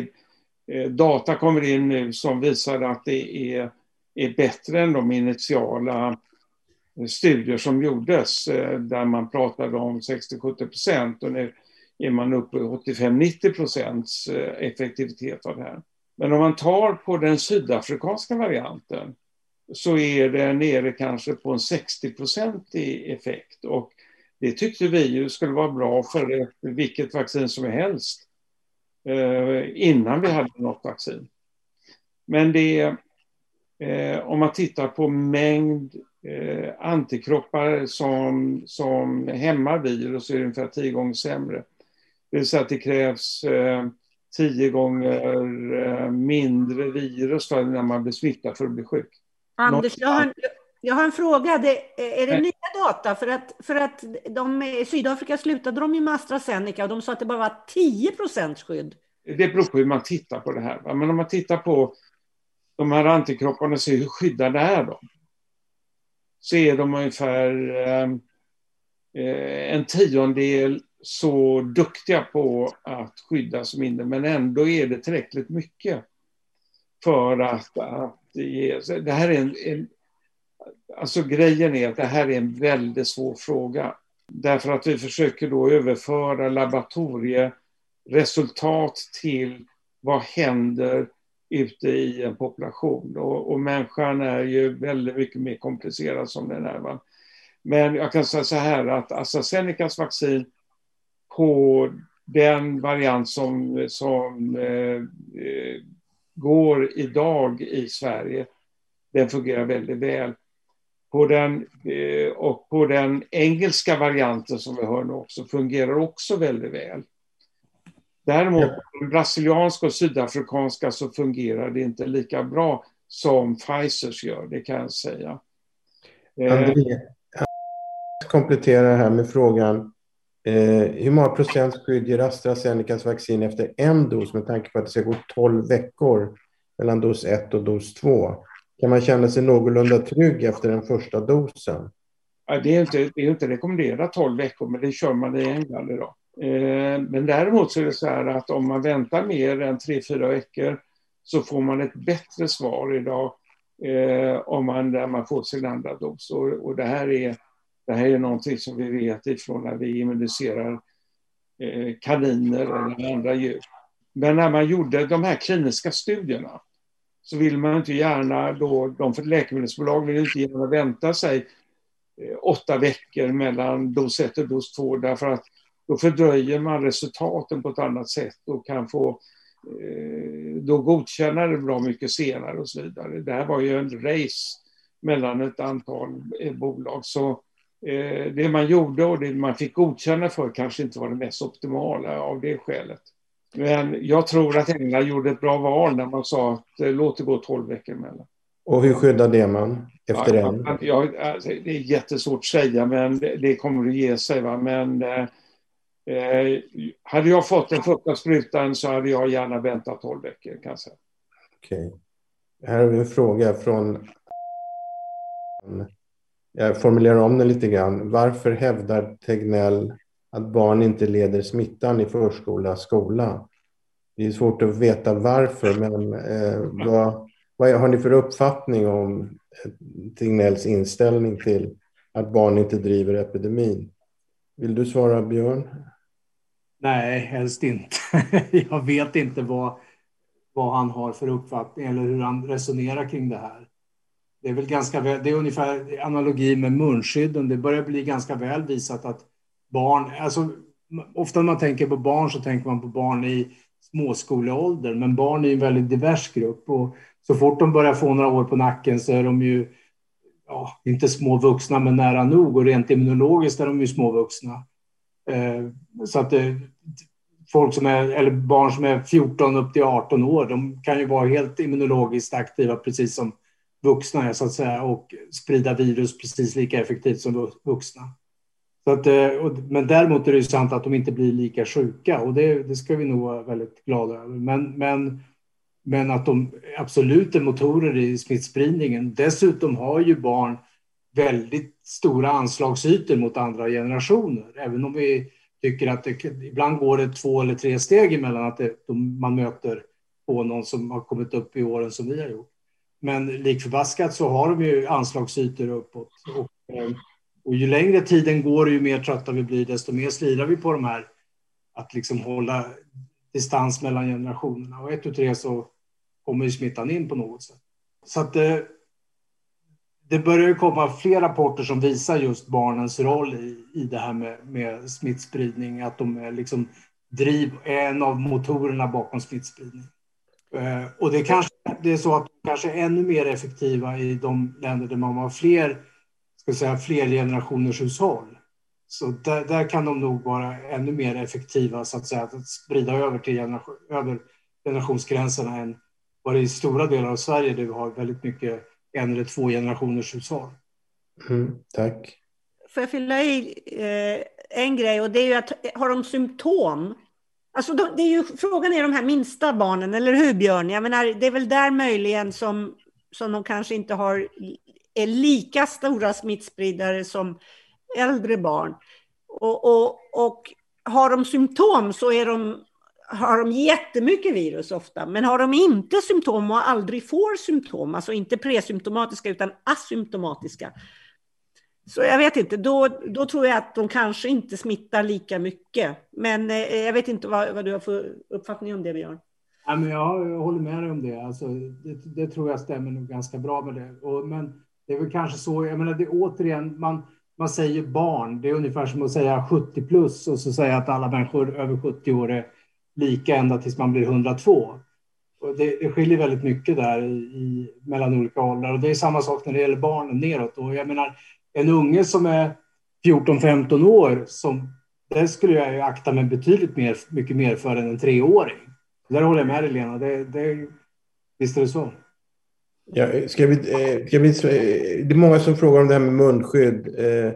eh, data kommer in nu som visar att det är, är bättre än de initiala eh, studier som gjordes där man pratade om 60-70 procent och nu är man uppe i 85-90 procents effektivitet av det här. Men om man tar på den sydafrikanska varianten så är det nere kanske på en 60-procentig effekt. Och det tyckte vi ju skulle vara bra för vilket vaccin som helst eh, innan vi hade något vaccin. Men det, eh, om man tittar på mängd eh, antikroppar som, som hämmar virus är det ungefär tio gånger sämre. Det vill säga att det krävs eh, tio gånger eh, mindre virus när man blir smittad för att bli sjuk. Anders, jag har, en, jag har en fråga. Det, är det nya data? För att, för att de, i Sydafrika slutade de ju med AstraZeneca och de sa att det bara var 10 procents skydd. Det beror på hur man tittar på det här. Men om man tittar på de här antikropparna och ser hur skyddade är de? Så är de ungefär eh, en tiondel så duktiga på att skydda som inne, men ändå är det tillräckligt mycket för att, att ge... Det här är en, en, Alltså grejen är att det här är en väldigt svår fråga. Därför att vi försöker då överföra laboratorieresultat till vad händer ute i en population. Och, och människan är ju väldigt mycket mer komplicerad som den är. Va? Men jag kan säga så här att AstraZenecas vaccin på den variant som, som eh, eh, går idag i Sverige, den fungerar väldigt väl. På den, eh, och på den engelska varianten som vi hör nu också fungerar också väldigt väl. Däremot på den brasilianska och sydafrikanska så fungerar det inte lika bra som Pfizers gör, det kan jag säga. André, kompletterar här med frågan Eh, hur många procents skydd ger AstraZenecas vaccin efter en dos med tanke på att det ska gå 12 veckor mellan dos 1 och dos 2? Kan man känna sig någorlunda trygg efter den första dosen? Ja, det, är inte, det är inte rekommenderat 12 veckor, men det kör man i England idag. Eh, men däremot så är det så här att om man väntar mer än 3-4 veckor så får man ett bättre svar idag eh, om man, där man får sin andra dos. Och, och det här är det här är någonting som vi vet ifrån när vi immuniserar eh, kaniner eller andra djur. Men när man gjorde de här kliniska studierna så vill man inte gärna då, de för läkemedelsbolag vill inte gärna vänta sig eh, åtta veckor mellan dos 1 och dos 2 därför att då fördröjer man resultaten på ett annat sätt och kan få eh, då godkänna det bra mycket senare och så vidare. Det här var ju en race mellan ett antal bolag. Så det man gjorde och det man fick godkänna för kanske inte var det mest optimala av det skälet. Men jag tror att England gjorde ett bra val när man sa att eh, låt det gå 12 veckor emellan. Och hur skyddade det man efter ja, den? Ja, alltså, det är jättesvårt att säga, men det, kommer att ge sig. Va? Men eh, eh hade jag fått den första sprutan så hade jag gärna väntat 12 veckor. Kan. Okej. Här har vi en fråga från jag formulerar om den lite grann. Varför hävdar Tegnell att barn inte leder smittan i förskola, skola? Det är svårt att veta varför, men eh, vad, vad har ni för uppfattning om eh, Tegnells inställning till att barn inte driver epidemin? Vill du svara, Björn? Nej, helst inte. Jag vet inte vad, vad han har för uppfattning eller hur han resonerar kring det här. Det är väl ganska väl, det är ungefär analogi med munskydden. Det börjar bli ganska väl visat att barn, alltså ofta när man tänker på barn så tänker man på barn i småskoleålder, men barn är en väldigt divers grupp och så fort de börjar få några år på nacken så är de ju ja, inte små vuxna, men nära nog och rent immunologiskt är de ju små vuxna. Eh, så att det, folk som är, eller barn som är 14 upp till 18 år, de kan ju vara helt immunologiskt aktiva precis som vuxna är så att säga och sprida virus precis lika effektivt som vuxna. Så att, eh, men däremot är det ju sant att de inte blir lika sjuka och det, det ska vi nog vara väldigt glada över. Men, men, men att de absolut är motorer i smittspridningen. Dessutom har ju barn väldigt stora anslagsytor mot andra generationer, även om vi tycker att det, ibland går det två eller tre steg emellan att det, man möter på någon som har kommit upp i åren som vi har gjort. Men likförbaskat så har de ju anslagsytor uppåt. Och, eh, och ju längre tiden går och ju mer trötta vi blir, desto mer slirar vi på de här att liksom hålla distans mellan generationerna. Och ett tu tre så kommer ju smittan in på något sätt. Så att det, det börjar komma fler rapporter som visar just barnens roll i, i det här med, med smittspridning, att de är liksom driv, en av motorerna bakom smittspridning. Eh, och det, kanske, det är så att de kanske är ännu mer effektiva i de länder där man har fler, ska säga, fler generationers hushåll. Så där, där, kan de nog vara ännu mer effektiva så att säga, att sprida över till generation, över generationsgränserna än vad det är i stora delar av Sverige där vi har väldigt mycket en eller två generationers hushåll. Mm, tack. Får jag fylla i eh, en grej och det är ju att har de symptom Alltså det är ju, frågan är de här minsta barnen, eller hur Björn? Jag menar, det är väl där möjligen som, som de kanske inte har, är lika stora smittspridare som äldre barn. Och, och, och har de symptom så är de, har de jättemycket virus ofta. Men har de inte symptom och aldrig får symptom, alltså inte presymptomatiska utan asymptomatiska, så jag vet inte, då, då tror jag att de kanske inte smittar lika mycket. Men eh, jag vet inte vad, vad du har för uppfattning om det, Björn? Ja, men jag, jag håller med dig om det. Alltså, det. Det tror jag stämmer nog ganska bra med det. Och, men det är väl kanske så, jag menar, det återigen, man, man säger barn, det är ungefär som att säga 70 plus och så säga att alla människor över 70 år är lika ända tills man blir 102. Och det, det skiljer väldigt mycket där i, i, mellan olika åldrar och det är samma sak när det gäller barnen neråt. Och jag menar, en unge som är 14-15 år, som, det skulle jag akta mig betydligt mer, mycket mer för än en treåring. Där håller jag med dig, Lena. Det, det, visst är det så. Ja, ska vi, eh, ska vi, eh, det är många som frågar om det här med munskydd. Eh,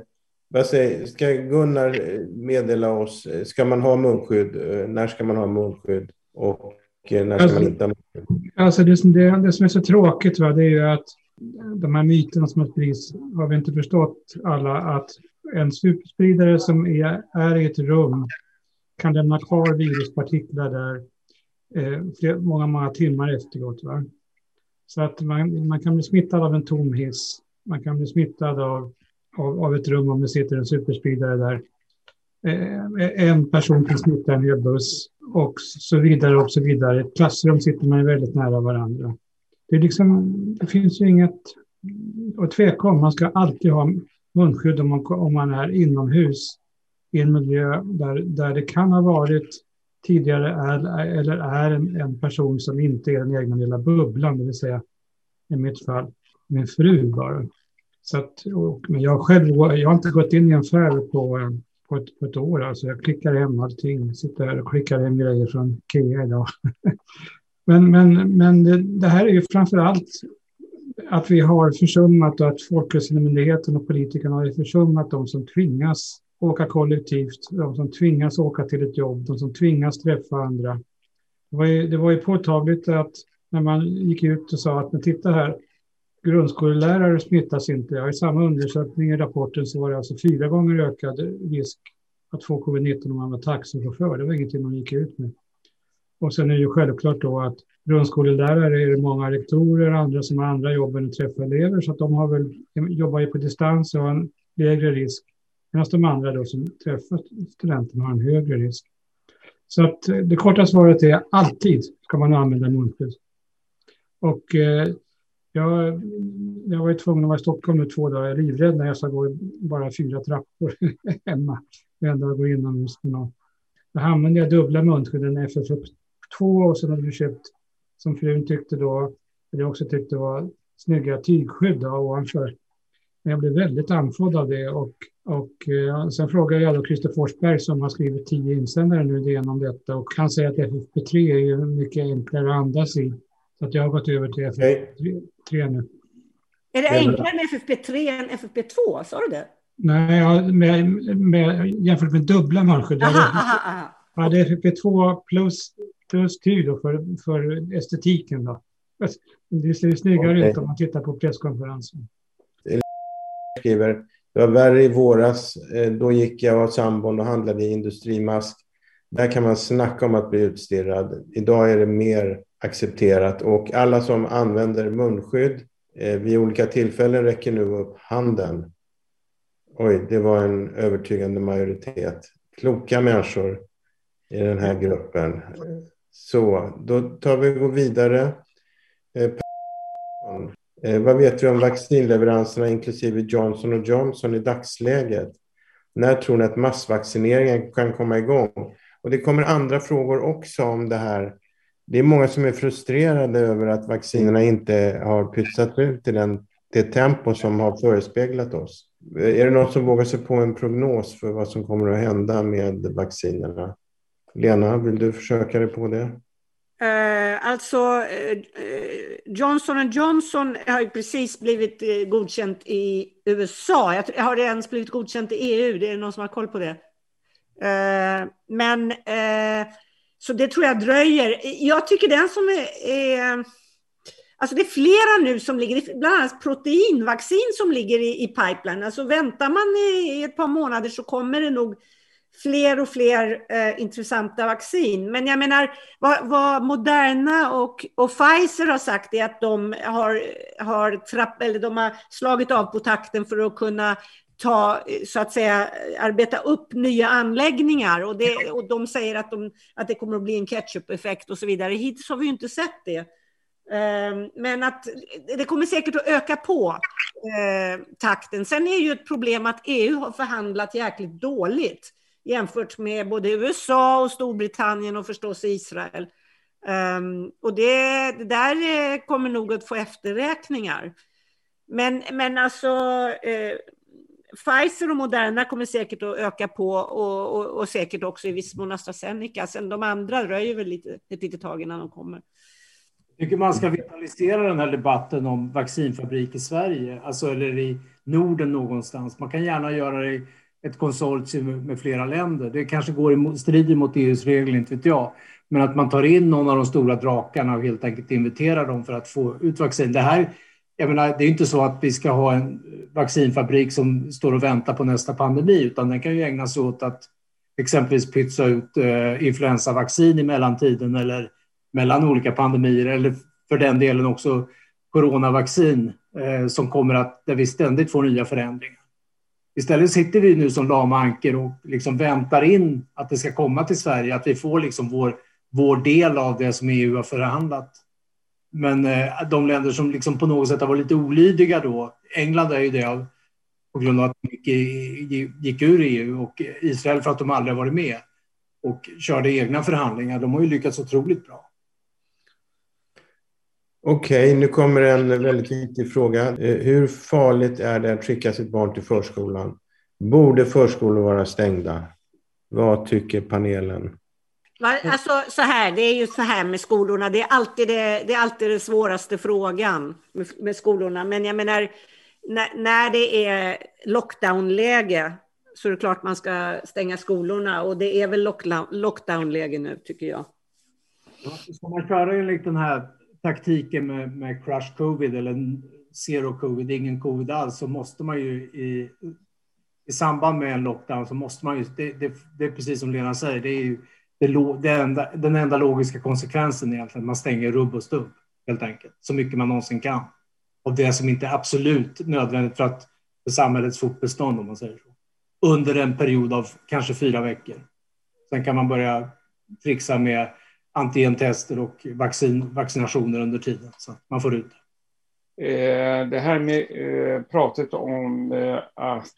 vad säger, ska Gunnar meddela oss, ska man ha munskydd? När ska man ha munskydd? Och när ska alltså, man inte ha munskydd? Alltså det, det, det som är så tråkigt va, det är ju att de här myterna som har spridits har vi inte förstått alla att en superspridare som är, är i ett rum kan lämna kvar viruspartiklar där eh, flera, många, många timmar efteråt. Va? Så att man, man kan bli smittad av en tom hiss. Man kan bli smittad av, av, av ett rum om det sitter en superspridare där. Eh, en person kan smitta en hel buss och så vidare och så vidare. I ett klassrum sitter man väldigt nära varandra. Det, är liksom, det finns ju inget att tveka om. Man ska alltid ha munskydd om man, om man är inomhus i en miljö där, där det kan ha varit tidigare är, eller är en, en person som inte är den egna lilla bubblan, det vill säga i mitt fall min fru bara. Så att, och, men jag själv, jag har inte gått in i en affär på, på, ett, på ett år. Alltså jag klickar hem allting, sitter här och klickar hem grejer från Ikea idag. Men, men, men det, det, här är ju framför allt att vi har försummat och att Folkhälsomyndigheten och politikerna har försummat de som tvingas åka kollektivt, de som tvingas åka till ett jobb, de som tvingas träffa andra. Det var ju, det var ju påtagligt att när man gick ut och sa att men titta här, grundskolelärare smittas inte. Ja, I samma undersökning i rapporten så var det alltså fyra gånger ökad risk att få covid-19 om man var taxichaufför. Det var ingenting man gick ut med. Och sen är det ju självklart då att grundskolelärare är det många rektorer och andra som har andra jobb än att träffa elever, så att de har väl, jobbar ju på distans och har en lägre risk, medan de andra då som träffar studenterna har en högre risk. Så att eh, det korta svaret är alltid ska man använda munskydd. Och eh, jag, jag var ju tvungen att vara i Stockholm nu två dagar, jag är livrädd när jag ska gå bara fyra trappor hemma. Jag går inomhus Då använde jag dubbla munskydden FFP2 och sen hade vi köpt, som frun tyckte då, eller jag också tyckte var snygga tygskydd ovanför. Men jag blev väldigt andfådd av det och, och eh, sen frågade jag då Christer Forsberg som har skrivit tio insändare nu genom detta och han säger att FFP3 är ju mycket enklare att andas i. Så att jag har gått över till FFP3 nu. Är det enklare med FFP3 än FFP2? Sa du det? Nej, med, med, jämfört med dubbla munskydd. Aha, aha, aha. Jag hade FFP2 plus, plus tyg då för, för estetiken. Då. Det ser snyggare Okej. ut om man tittar på presskonferensen. skriver, det var värre i våras. Eh, Då gick jag och sambon och handlade i industrimask. Där kan man snacka om att bli utstirrad. Idag är det mer accepterat och alla som använder munskydd eh, vid olika tillfällen räcker nu upp handen. Oj, det var en övertygande majoritet. Kloka människor i den här gruppen. Så, då tar vi och går vidare. Eh, Eh, vad vet vi om vaccinleveranserna inklusive Johnson Johnson i dagsläget? När tror ni att massvaccineringen kan komma igång? Och det kommer andra frågor också om det här. Det är många som är frustrerade över att vaccinerna inte har pytsat ut i den, det tempo som har förespeglat oss. Eh, Är det någon som vågar sig på en prognos för vad som kommer att hända med vaccinerna? Lena, vill du försöka dig på det? Eh, alltså, eh, Johnson Johnson har ju precis blivit eh, godkänt i USA. Jag, tror- har det ens blivit godkänt i EU? Det är någon som har koll på det? Eh, men, eh, så det tror jag dröjer. Jag tycker den som är, är Alltså det är flera nu som ligger, det är bland annat proteinvaccin som ligger i, i pipeline. Alltså väntar man i, i ett par månader så kommer det nog fler och fler eh, intressanta vaccin. Men jag menar, vad, vad Moderna och, och Pfizer har sagt är att de har, har, trapp, eller de har slagit av på takten för att kunna ta, så att säga, arbeta upp nya anläggningar. Och, det, och de säger att, de, att det kommer att bli en ketchup-effekt och så vidare. Hittills har vi ju inte sett det. Eh, men att det kommer säkert att öka på eh, takten. Sen är ju ett problem att EU har förhandlat jäkligt dåligt jämfört med både USA och Storbritannien och förstås Israel. Um, och det, det där eh, kommer nog att få efterräkningar. Men, men alltså, eh, Pfizer och Moderna kommer säkert att öka på och, och, och säkert också i viss mån AstraZeneca. Sen de andra röjer väl lite, ett litet tag innan de kommer. Jag tycker man ska vitalisera den här debatten om vaccinfabrik i Sverige, alltså eller i Norden någonstans. Man kan gärna göra det ett konsortium med flera länder. Det kanske går i strider mot EUs regler, inte vet jag. Men att man tar in någon av de stora drakarna och helt enkelt inviterar dem för att få ut vaccin. Det här, jag menar, det är inte så att vi ska ha en vaccinfabrik som står och väntar på nästa pandemi, utan den kan ju ägna sig åt att exempelvis pytsa ut eh, influensavaccin i mellantiden eller mellan olika pandemier eller för den delen också coronavaccin eh, som kommer att, där vi ständigt får nya förändringar. Istället sitter vi nu som lama anker och liksom väntar in att det ska komma till Sverige, att vi får liksom vår, vår del av det som EU har förhandlat. Men eh, de länder som liksom på något sätt har varit lite olydiga då, England är ju det av, på grund av att de gick, gick ur EU och Israel för att de aldrig har varit med och körde egna förhandlingar. De har ju lyckats otroligt bra. Okej, nu kommer en väldigt viktig fråga. Eh, Hur farligt är det att skicka sitt barn till förskolan? Borde förskolor vara stängda? Vad tycker panelen? Alltså så här, det är ju så här med skolorna, det är alltid det, det, är alltid det svåraste frågan med, med skolorna. Men jag menar, när, när det är lockdownläge så är det klart man ska stänga skolorna och det är väl lockdown, lockdownläge nu tycker jag. Ska man köra enligt den här taktiken med, med crush covid eller zero covid, ingen covid alls, så måste man ju i, i samband med en lockdown så måste man ju, det, det, det är precis som Lena säger, det är ju det, det enda, den enda logiska konsekvensen egentligen, man stänger rubb och stubb helt enkelt, så mycket man någonsin kan. Och det som inte är absolut nödvändigt för, att, för samhällets fortbestånd om man säger så. Under en period av kanske fyra veckor. Sen kan man börja trixa med antigentester och vaccin, vaccinationer under tiden så att man får ut det. Eh, det här med eh, pratet om eh, att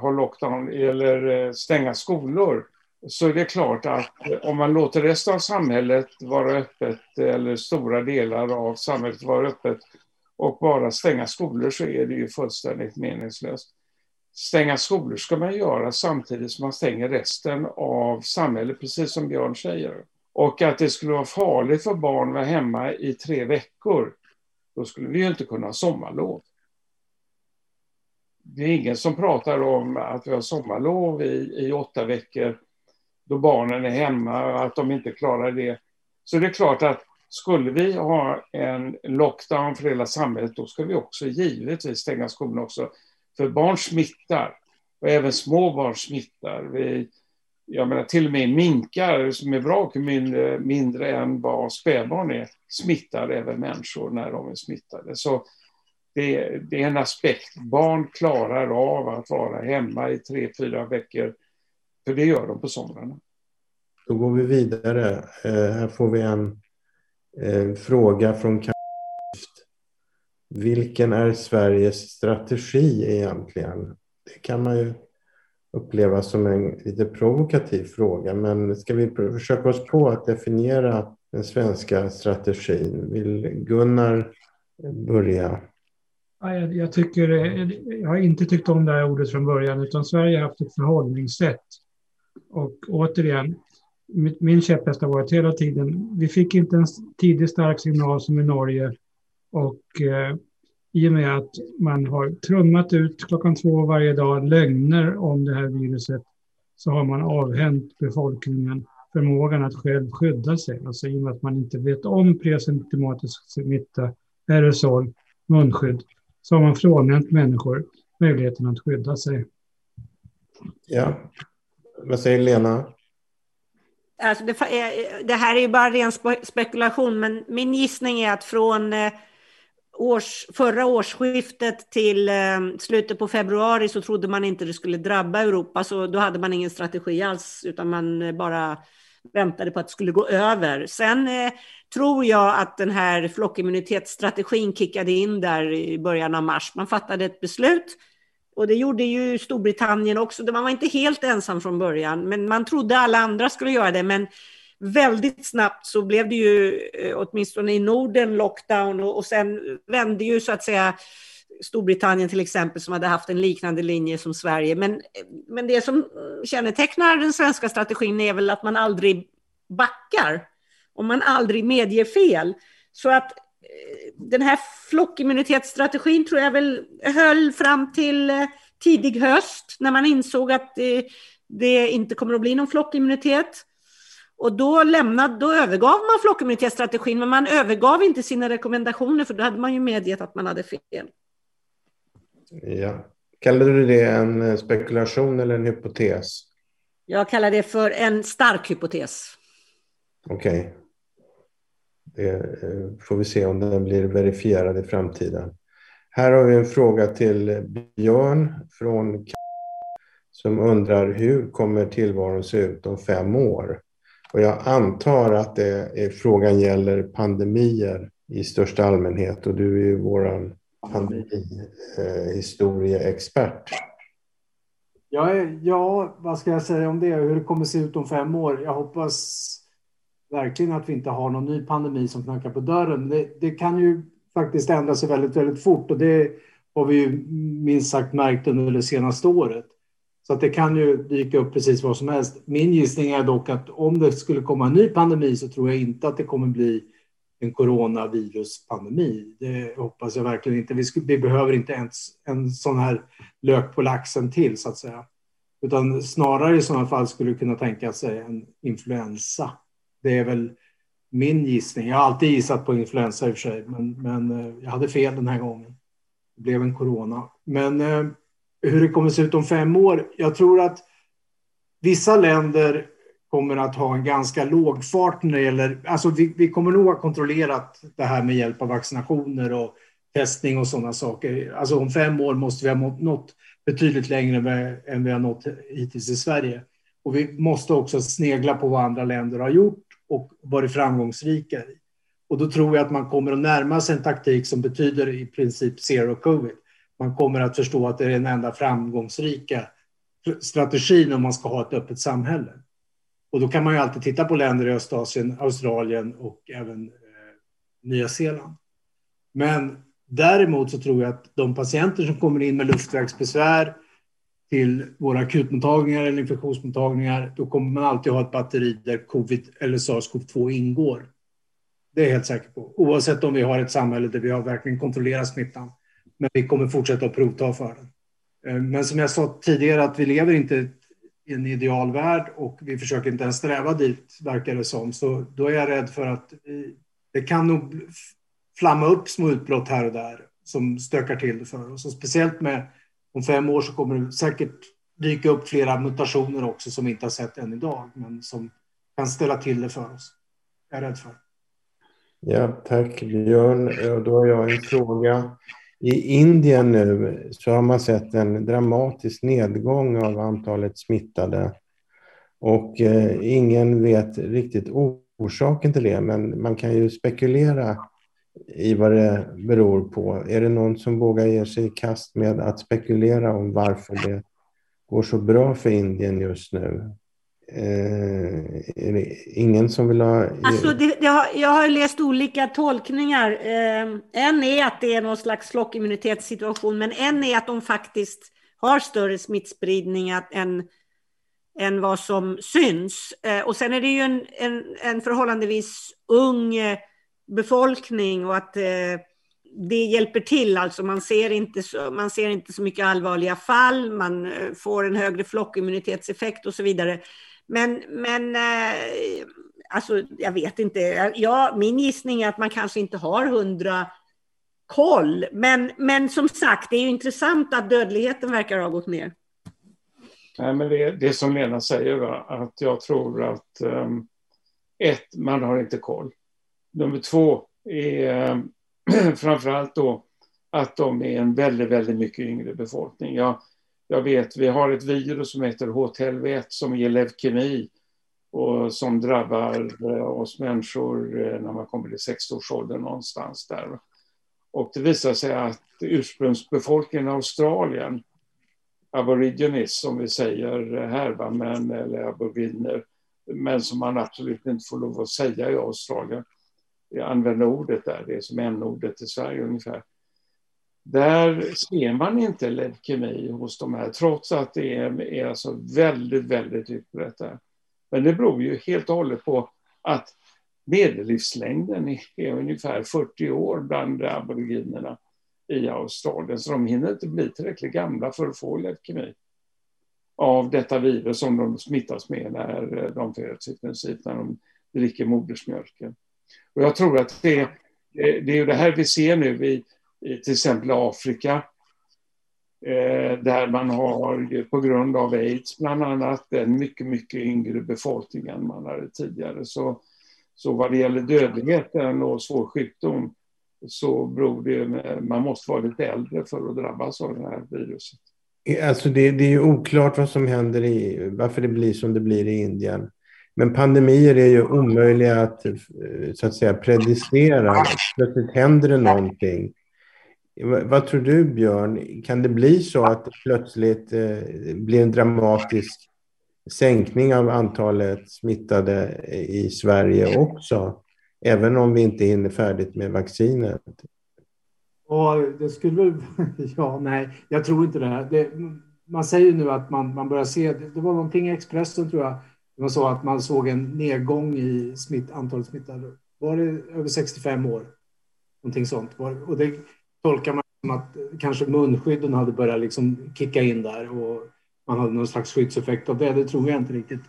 ha lockdown eller stänga skolor. så är det klart att om man låter resten av samhället vara öppet eller stora delar av samhället vara öppet och bara stänga skolor så är det ju fullständigt meningslöst. Stänga skolor ska man göra samtidigt som man stänger resten av samhället, precis som Björn säger. Och att det skulle vara farligt för barn att vara hemma i tre veckor, då skulle vi ju inte kunna ha sommarlov. Det är ingen som pratar om att vi har sommarlov i, i åtta veckor då barnen är hemma och att de inte klarar det. Så det är klart att skulle vi ha en lockdown för hela samhället, då ska vi också givetvis stänga skolan också. För barn smittar, och även små barn smittar. Vi, jag menar till och med minkar som är bra mindre, mindre än vad spädbarn är, smittar även människor när de är smittade. Så det, det, är en aspekt. Barn klarar av att vara hemma i tre, fyra veckor, för det gör de på somrarna. Då går vi vidare. Eh, här får vi en eh, fråga från Vilken är Sveriges strategi egentligen? Det kan man ju upplevas som en lite provokativ fråga, men ska vi försöka oss på att definiera den svenska strategin? Vill Gunnar börja? Jag, jag, tycker, eh, jag har inte tyckt om det här ordet från början, utan Sverige har haft ett förhållningssätt. Och återigen, min käpphäst har varit hela tiden, vi fick inte en tidig stark signal som i Norge. Och eh, i och med att man har trummat ut klockan två varje dag lögner om det här viruset så har man avhänt befolkningen förmågan att själv skydda sig. Alltså i och med att man inte vet om presymptomatisk smitta, aerosol, munskydd, så har man frånhänt människor möjligheten att skydda sig. Ja, vad säger Lena? Alltså det, det, här är ju bara ren spekulation, men min gissning är att från eh, års, förra årsskiftet till eh, slutet på februari så trodde man inte det skulle drabba Europa, så då hade man ingen strategi alls, utan man eh, bara väntade på att det skulle gå över. Sen eh, tror jag att den här flockimmunitetsstrategin kickade in där i början av mars. Man fattade ett beslut och det gjorde ju Storbritannien också. Man var inte helt ensam från början, men man trodde alla andra skulle göra det. Men väldigt snabbt så blev det ju, eh, åtminstone i Norden, lockdown och, och sen vände ju så att säga Storbritannien till exempel som hade haft en liknande linje som Sverige. Men, eh, men det som kännetecknar den svenska strategin är väl att man aldrig backar och man aldrig medger fel. Så att eh, den här flockimmunitetsstrategin tror jag väl höll fram till tidig höst när man insåg att det, det inte kommer att bli någon flockimmunitet. Och då, lämnade, då övergav man flockimmunitetsstrategin, men man övergav inte sina rekommendationer, för då hade man ju medgett att man hade fel. Ja. Kallar du det en eh, spekulation eller en hypotes? Jag kallar det för en stark hypotes. Okej. Okay. Det eh, får vi se om den blir verifierad i framtiden. Här har vi en fråga till Björn från som undrar hur kommer tillvaron se ut om fem år? Och jag antar att det är, frågan gäller pandemier i största allmänhet och du är ju vår pandemihistorieexpert. Ja, ja, vad ska jag säga om det? Hur det kommer se ut om fem år? Jag hoppas verkligen att vi inte har någon ny pandemi som knackar på dörren. Det, det kan ju faktiskt ändra sig väldigt, väldigt fort och det har vi ju minst sagt märkt under det senaste året. Så att det kan ju dyka upp precis vad som helst. Min gissning är dock att om det skulle komma en ny pandemi så tror jag inte att det kommer bli en coronaviruspandemi. Det hoppas jag verkligen inte. Vi, vi behöver inte ens en sån här lök på laxen till så att säga. Utan snarare i sådana fall skulle kunna tänka sig en influensa. Det är väl min gissning. Jag har alltid gissat på influensa i och för sig, men, men eh, jag hade fel den här gången. Det blev en corona. Men eh, hur det kommer se ut om fem år. Jag tror att vissa länder kommer att ha en ganska låg fart när det gäller, alltså vi, vi kommer nog ha kontrollerat det här med hjälp av vaccinationer och testning och sådana saker. Alltså om fem år måste vi ha nått betydligt längre än vi har nått hittills i Sverige. Och vi måste också snegla på vad andra länder har gjort och varit framgångsrika i. Och då tror jag att man kommer att närma sig en taktik som betyder i princip zero covid man kommer att förstå att det är den enda framgångsrika strategin om man ska ha ett öppet samhälle. Och då kan man ju alltid titta på länder i Östasien, Australien och även eh, Nya Zeeland. Men däremot så tror jag att de patienter som kommer in med luftvägsbesvär till våra akutmottagningar eller infektionsmottagningar, då kommer man alltid ha ett batteri där covid eller sars-cov-2 ingår. Det är jag helt säker på. Oavsett om vi har ett samhälle där vi har verkligen kontrollerat smittan. Men vi kommer fortsätta att provta för den. Eh, men som jag sa tidigare, att vi lever inte i en idealvärld och vi försöker inte ens sträva dit, verkar det som. Så då är jag rädd för att vi, det kan nog flamma upp små utbrott här och där som stökar till det för oss. Och speciellt med om fem år så kommer det säkert dyka upp flera mutationer också som vi inte har sett än idag, men som kan ställa till det för oss. Jag är rädd för. Ja, tack Björn. Då har jag en fråga. I Indien nu så har man sett en dramatisk nedgång av antalet smittade. Och eh, ingen vet riktigt orsaken till det, men man kan ju spekulera i vad det beror på. Är det någon som vågar ge sig i kast med att spekulera om varför det går så bra för Indien just nu? Eh, är det ingen som vill ha... Alltså det, det har, jag har läst olika tolkningar. Eh, en är att det är någon slags flockimmunitetssituation, men en är att de faktiskt har större smittspridning än, än vad som syns. Eh, och sen är det ju en, en, en förhållandevis ung eh, befolkning och att eh, det hjälper till. Alltså man, ser inte så, man ser inte så mycket allvarliga fall, man eh, får en högre flockimmunitetseffekt och så vidare. Men, men eh, alltså, jag vet inte. Ja, min gissning är att man kanske inte har hundra koll. Men, men som sagt, det är ju intressant att dödligheten verkar ha gått ner. Nej, men det, det som Lena säger, va, att jag tror att um, ett, man har inte koll. Nummer två är um, framförallt då att de är en väldigt, väldigt mycket yngre befolkning. Jag, jag vet, vi har ett virus som heter HTLV1 som ger leukemi och som drabbar eh, oss människor eh, när man kommer till 60-årsåldern någonstans där. Och det visar sig att ursprungsbefolkningen i Australien, aborigines som vi säger här, men, eller aboriginer, men som man absolut inte får lov att säga i Australien. Jag använder ordet där, det är som n-ordet i Sverige ungefär. Där ser man inte leukemi hos de här, trots att det är, är alltså väldigt, väldigt utbrett där. Men det beror ju helt och hållet på att medellivslängden är ungefär 40 år bland aboriginerna i Australien, så de hinner inte bli tillräckligt gamla för att få leukemi av detta virus som de smittas med när de föds i princip, när de dricker modersmjölken. Och jag tror att det, det är det här vi ser nu i Eh, till exempel Afrika. Eh, där man har på grund av aids bland annat en mycket, mycket yngre befolkning än man hade tidigare. Så, så vad det gäller dödligheten och svår sjukdom så beror det, man måste vara lite äldre för att drabbas av det här viruset. Eh, alltså det, det är ju oklart vad som händer i, varför det blir som det blir i Indien. Men pandemier är ju omöjliga att så att säga predicera. Plötsligt händer det någonting vad tror du, Björn? Kan det bli så att det plötsligt eh, blir en dramatisk sänkning av antalet smittade i Sverige också? Även om vi inte hinner färdigt med vaccinet? Ja, det skulle väl... Ja, nej, jag tror inte det. det man säger nu att man, man börjar se... Det var någonting i Expressen, tror jag. man sa att man såg en nedgång i smitt, antalet smittade. Var det över 65 år? Någonting sånt. Och det, tolkar man som att kanske munskydden hade börjat liksom kicka in där och man hade någon slags skyddseffekt av det. Det tror jag inte riktigt.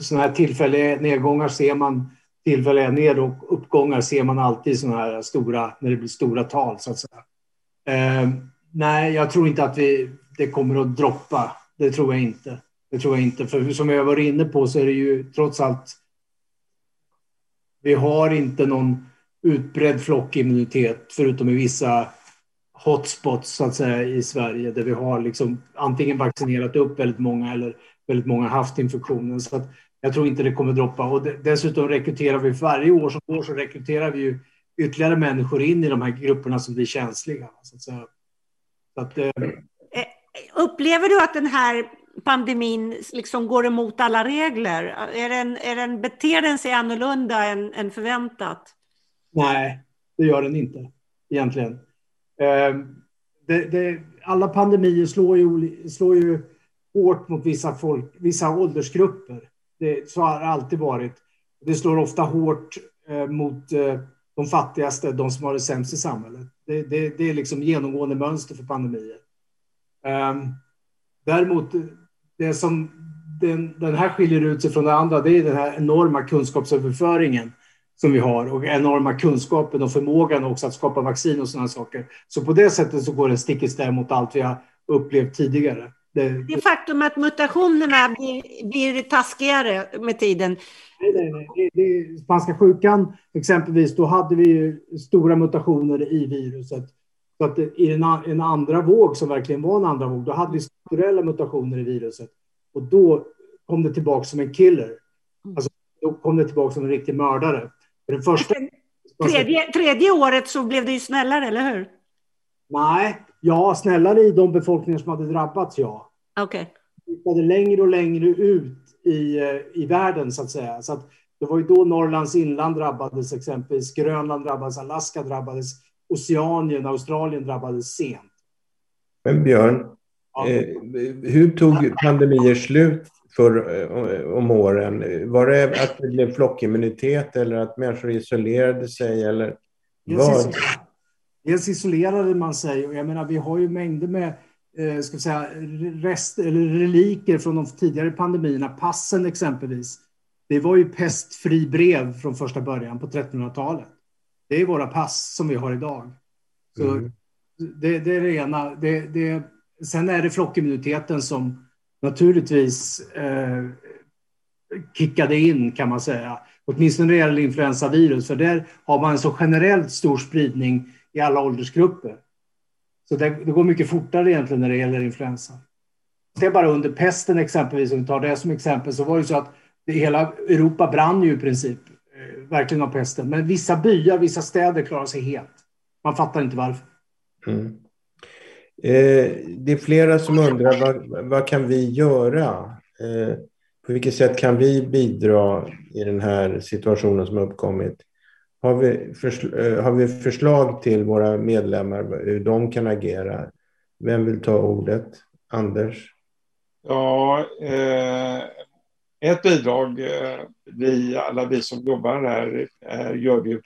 Sådana här tillfälliga nedgångar ser man, tillfälliga ned och uppgångar ser man alltid sådana här stora, när det blir stora tal så att säga. Eh, nej, jag tror inte att vi, det kommer att droppa. Det tror jag inte. Det tror jag inte, för som jag var inne på så är det ju trots allt. Vi har inte någon utbredd flockimmunitet förutom i vissa hotspots så att säga i Sverige där vi har liksom antingen vaccinerat upp väldigt många eller väldigt många haft infektionen. Så att jag tror inte det kommer droppa. Och dessutom rekryterar vi varje år som går så rekryterar vi ju ytterligare människor in i de här grupperna som blir känsliga. Så att. Så att, eh... eh upplever du att den här pandemin liksom går emot alla regler? Är den, är den, beter den sig annorlunda än, än förväntat? Nej, det gör den inte egentligen. Ehm, det, det, alla pandemier slår ju, slår ju hårt mot vissa, folk, vissa åldersgrupper. Det, så har det alltid varit. Det slår ofta hårt eh, mot eh, de fattigaste, de som har det sämst i samhället. Det, det, det är liksom genomgående mönster för pandemier. Um, däremot, det som den, den, här skiljer ut sig från det andra, det är den här enorma kunskapsöverföringen som vi har och enorma kunskapen och förmågan också att skapa vaccin och sådana saker. Så på det sättet så går det stick i stäv mot allt vi har upplevt tidigare. Det, det faktum att mutationerna blir, blir taskigare med tiden. Nej, nej, nej. Det, spanska sjukan exempelvis, då hade vi stora mutationer i viruset. Så att i en, en andra våg, som verkligen var en andra våg, då hade vi strukturella mutationer i viruset. Och då kom det tillbaka som en killer. Alltså, då kom det tillbaka som en riktig mördare. Den första... Tredje, tredje året så blev det ju snällare, eller hur? Nej, ja, snällare i de befolkningar som hade drabbats, ja. Okej. Okay. Det längre och längre ut i, eh, i världen, så att säga. Så att det var ju då Norrlands inland drabbades exempelvis, Grönland drabbades, Alaska drabbades, Oceanien, Australien drabbades sent. Men Björn, ja. eh, hur tog pandemier slut för, eh, om åren? Var det att det blev flockimmunitet eller att människor isolerade sig? Eller vad? Dels isolerade man sig och jag menar vi har ju mängder med eh, ska säga, rest, eller reliker från de tidigare pandemierna, passen exempelvis. Det var ju pestfri brev från första början på 1300-talet. Det är våra pass som vi har idag. Så mm. det, det, är det ena. Det, det, sen är det flockimmuniteten som naturligtvis eh, kickade in kan man säga. Åtminstone när det gäller influensavirus, för där har man en så generellt stor spridning i alla åldersgrupper. Så det, det, går mycket fortare egentligen när det gäller influensa. Det är bara under pesten exempelvis, om vi tar det som exempel, så var det så att det, hela Europa brann ju i princip, eh, verkligen av pesten. Men vissa byar, vissa städer klarade sig helt. Man fattar inte varför. Mm. Eh, det är flera som undrar vad, vad kan vi göra? Eh, på vilket sätt kan vi bidra i den här situationen som har uppkommit? Har vi, försl eh, har vi förslag till våra medlemmar hur de kan agera? Vem vill ta ordet? Anders? Ja, eh, ett bidrag, eh, vi, alla vi som jobbar här, eh, gör det ju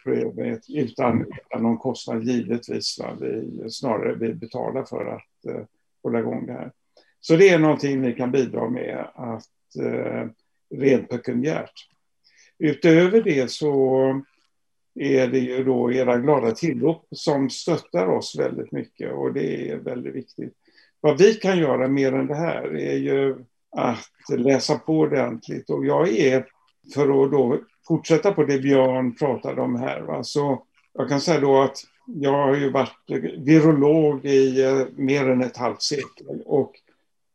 utan, utan någon kostnad givetvis. Va? Vi, snarare vi betalar för att eh, hålla igång det här. Så det är någonting vi kan bidra med att eh, rent pekuniärt. Utöver det så är det ju då era glada tillrop som stöttar oss väldigt mycket och det är väldigt viktigt. Vad vi kan göra mer än det här är ju att läsa på ordentligt och jag är, för att då fortsätta på det Björn pratade om här, va? så jag kan säga då att jag har ju varit virolog i eh, mer än ett halvt sekel och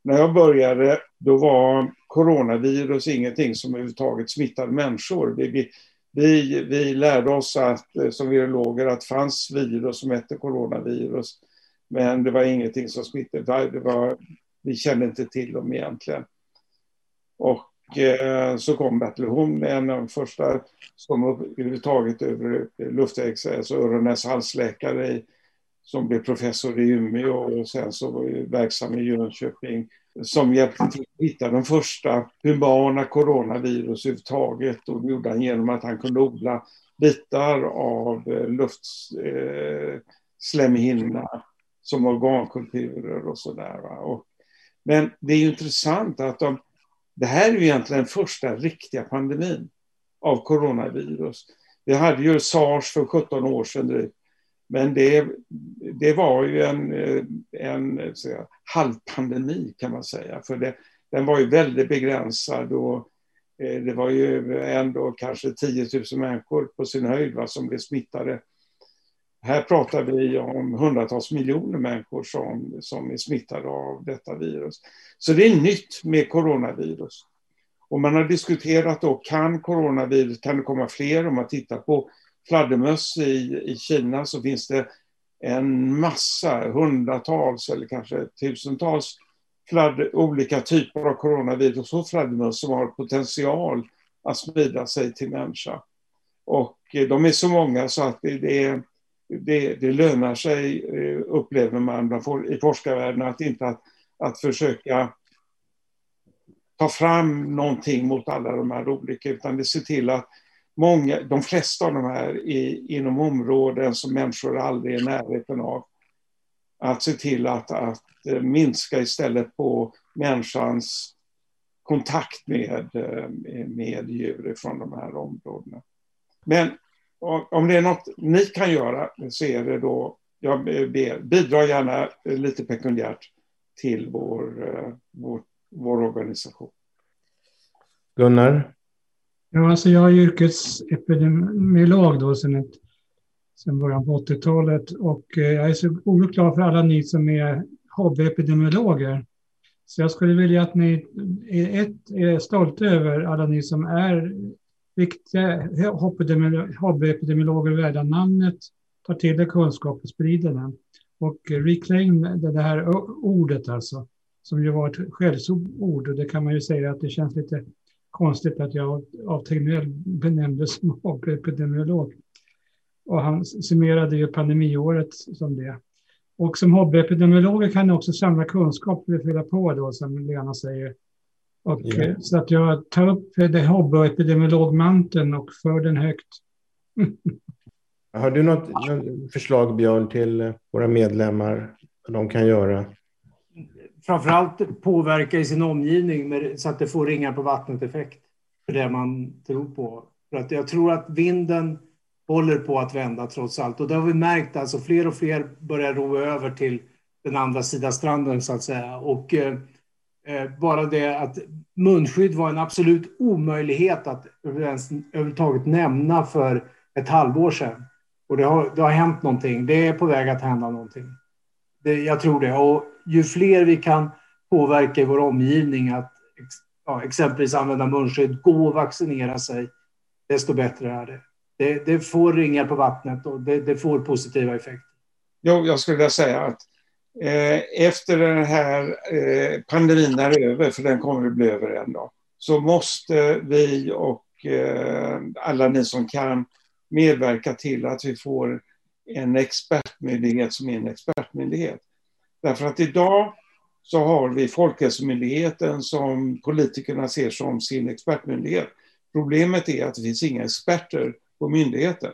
när jag började då var coronavirus ingenting som överhuvudtaget smittade människor. Vi, vi, vi lärde oss att, eh, som virologer att det fanns virus som hette coronavirus. Men det var ingenting som smittade. Det var, vi kände inte till dem egentligen. Och eh, så kom Bertil Horn, en av de första som överhuvudtaget över luftvägs, alltså öron näs halsläkare som blev professor i Umeå och sen så var verksam i Jönköping som hjälpte till att hitta de första humana coronavirus överhuvudtaget och det gjorde han genom att han kunde odla bitar av luftslemhinna eh, eh som organkulturer och sådär. Men det är intressant att de, det här är ju egentligen den första riktiga pandemin av coronavirus. Vi hade ju sars för 17 år sedan drygt men det, det var ju en, en säga, halvpandemi kan man säga. För det, den var ju väldigt begränsad och eh, det var ju ändå kanske 10 000 människor på sin höjd va, som blev smittade. Här pratar vi om hundratals miljoner människor som, som är smittade av detta virus. Så det är nytt med coronavirus. Och man har diskuterat då, kan coronavirus, kan det komma fler? Om man tittar på fladdermöss i, i Kina så finns det en massa, hundratals eller kanske tusentals fladd, olika typer av coronavirus och fladdermöss som har potential att sprida sig till människa. Och eh, de är så många så att det, det, det, det lönar sig, eh, upplever man i forskarvärlden, att inte att, att försöka ta fram någonting mot alla de här olika, utan det ser till att många, de flesta av de här är inom områden som människor aldrig är i närheten av. Att se till att, att eh, minska istället på människans kontakt med, eh, med djur från de här områdena. Men om det är något ni kan göra så är det då, jag ber, bidra gärna lite pekuniärt till vår, eh, vår, vår organisation. Gunnar? Ja, alltså jag är yrkesepidemiolog då sedan, ett, sedan början på 80-talet och eh, jag är så oerhört glad för alla ni som är hobbyepidemiologer. Så jag skulle vilja att ni ett, är stolta över alla ni som är viktiga eh, hobbyepidemiologer värda namnet, tar till dig kunskap och sprider den. Och reclaim det här ordet alltså, som ju var ett skällsord och det kan man ju säga att det känns lite konstigt att jag av Tegnell benämndes som hobbyepidemiolog. Och han summerade ju pandemiåret som det. Och som hobbyepidemiolog kan jag också samla kunskap och fylla på då, som Lena säger. Och, yeah. Så att jag tar upp det hobbyepidemiologmanteln och för den högt. Har du något förslag, Björn, till våra medlemmar, vad de kan göra? framförallt påverka i sin omgivning med, så att det får ringar på vattnet-effekt för det man tror på. För att jag tror att vinden håller på att vända trots allt. Och det har vi märkt, alltså fler och fler börjar ro över till den andra sidan stranden så att säga. Och eh, eh Eh, bara det att munskydd var en absolut omöjlighet att överhuvudtaget nämna för ett halvår sedan. Och det har, det har hänt någonting. Det är på väg att hända någonting. Det, jag tror det. Och ju fler vi kan påverka i vår omgivning att ja, exempelvis använda munskydd, gå och vaccinera sig, desto bättre är det. Det, det får ringar på vattnet och det, det, får positiva effekter. Jo, jag skulle vilja säga att Eh, efter den här eh, pandemin är över, för den kommer att bli över en dag, så måste vi och eh, alla ni som kan medverka till att vi får en expertmyndighet som är en expertmyndighet. Därför att idag så har vi Folkhälsomyndigheten som politikerna ser som sin expertmyndighet. Problemet är att det finns inga experter på myndigheten.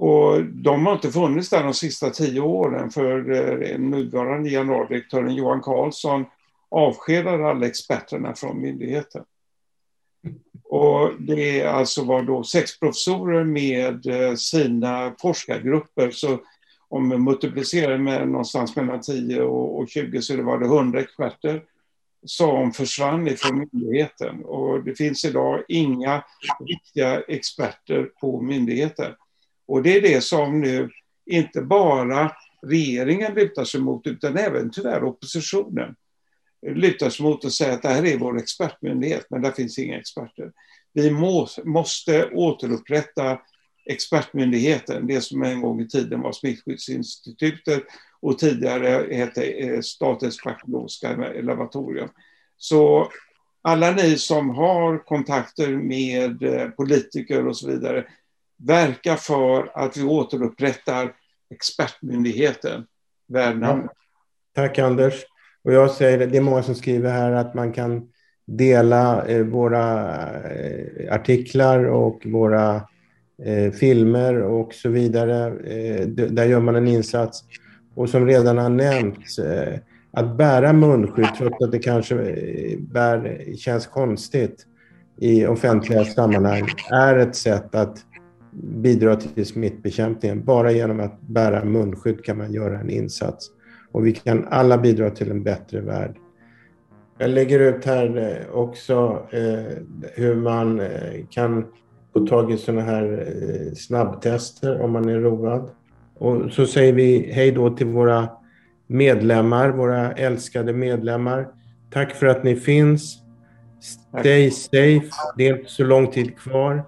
Och de har inte funnits där de sista tio åren för eh, nuvarande generaldirektören Johan Carlsson avskedade alla experterna från myndigheten. Och det alltså var då sex professorer med eh, sina forskargrupper. Så om man multiplicerar med någonstans mellan 10 och 20 så var det 100 experter som försvann ifrån myndigheten. Och det finns idag inga riktiga experter på myndigheten. Och det är det som nu inte bara regeringen lutar sig mot utan även tyvärr oppositionen lutar sig mot och säger att det här är vår expertmyndighet men där finns inga experter. Vi må, måste återupprätta expertmyndigheten, det som en gång i tiden var Smittskyddsinstitutet och tidigare hette eh, Statens bakteriologiska laboratorium. Så alla ni som har kontakter med eh, politiker och så vidare, verka för att vi återupprättar expertmyndigheten värd ja. Tack Anders. Och jag säger, det är många som skriver här att man kan dela eh, våra eh, artiklar och våra eh, filmer och så vidare. Eh, där gör man en insats. Och som redan har nämnts, eh, att bära munskydd trots att det kanske eh, bär, känns konstigt i offentliga sammanhang är ett sätt att bidra till smittbekämpningen. Bara genom att bära munskydd kan man göra en insats. Och vi kan alla bidra till en bättre värld. Jag lägger ut här eh, också eh, hur man eh, kan få tag i sådana här snabbtester om man är road. Och så säger vi hej då till våra medlemmar, våra älskade medlemmar. Tack för att ni finns. Stay safe. Det är inte så lång tid kvar.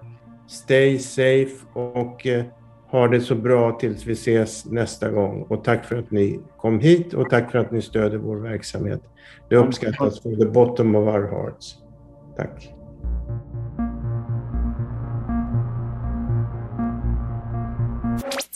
Stay safe och eh, ha det så bra tills vi ses nästa gång. Och tack för att ni kom hit och tack för att ni stöder vår verksamhet. Det uppskattas från the bottom of our hearts. Tack. you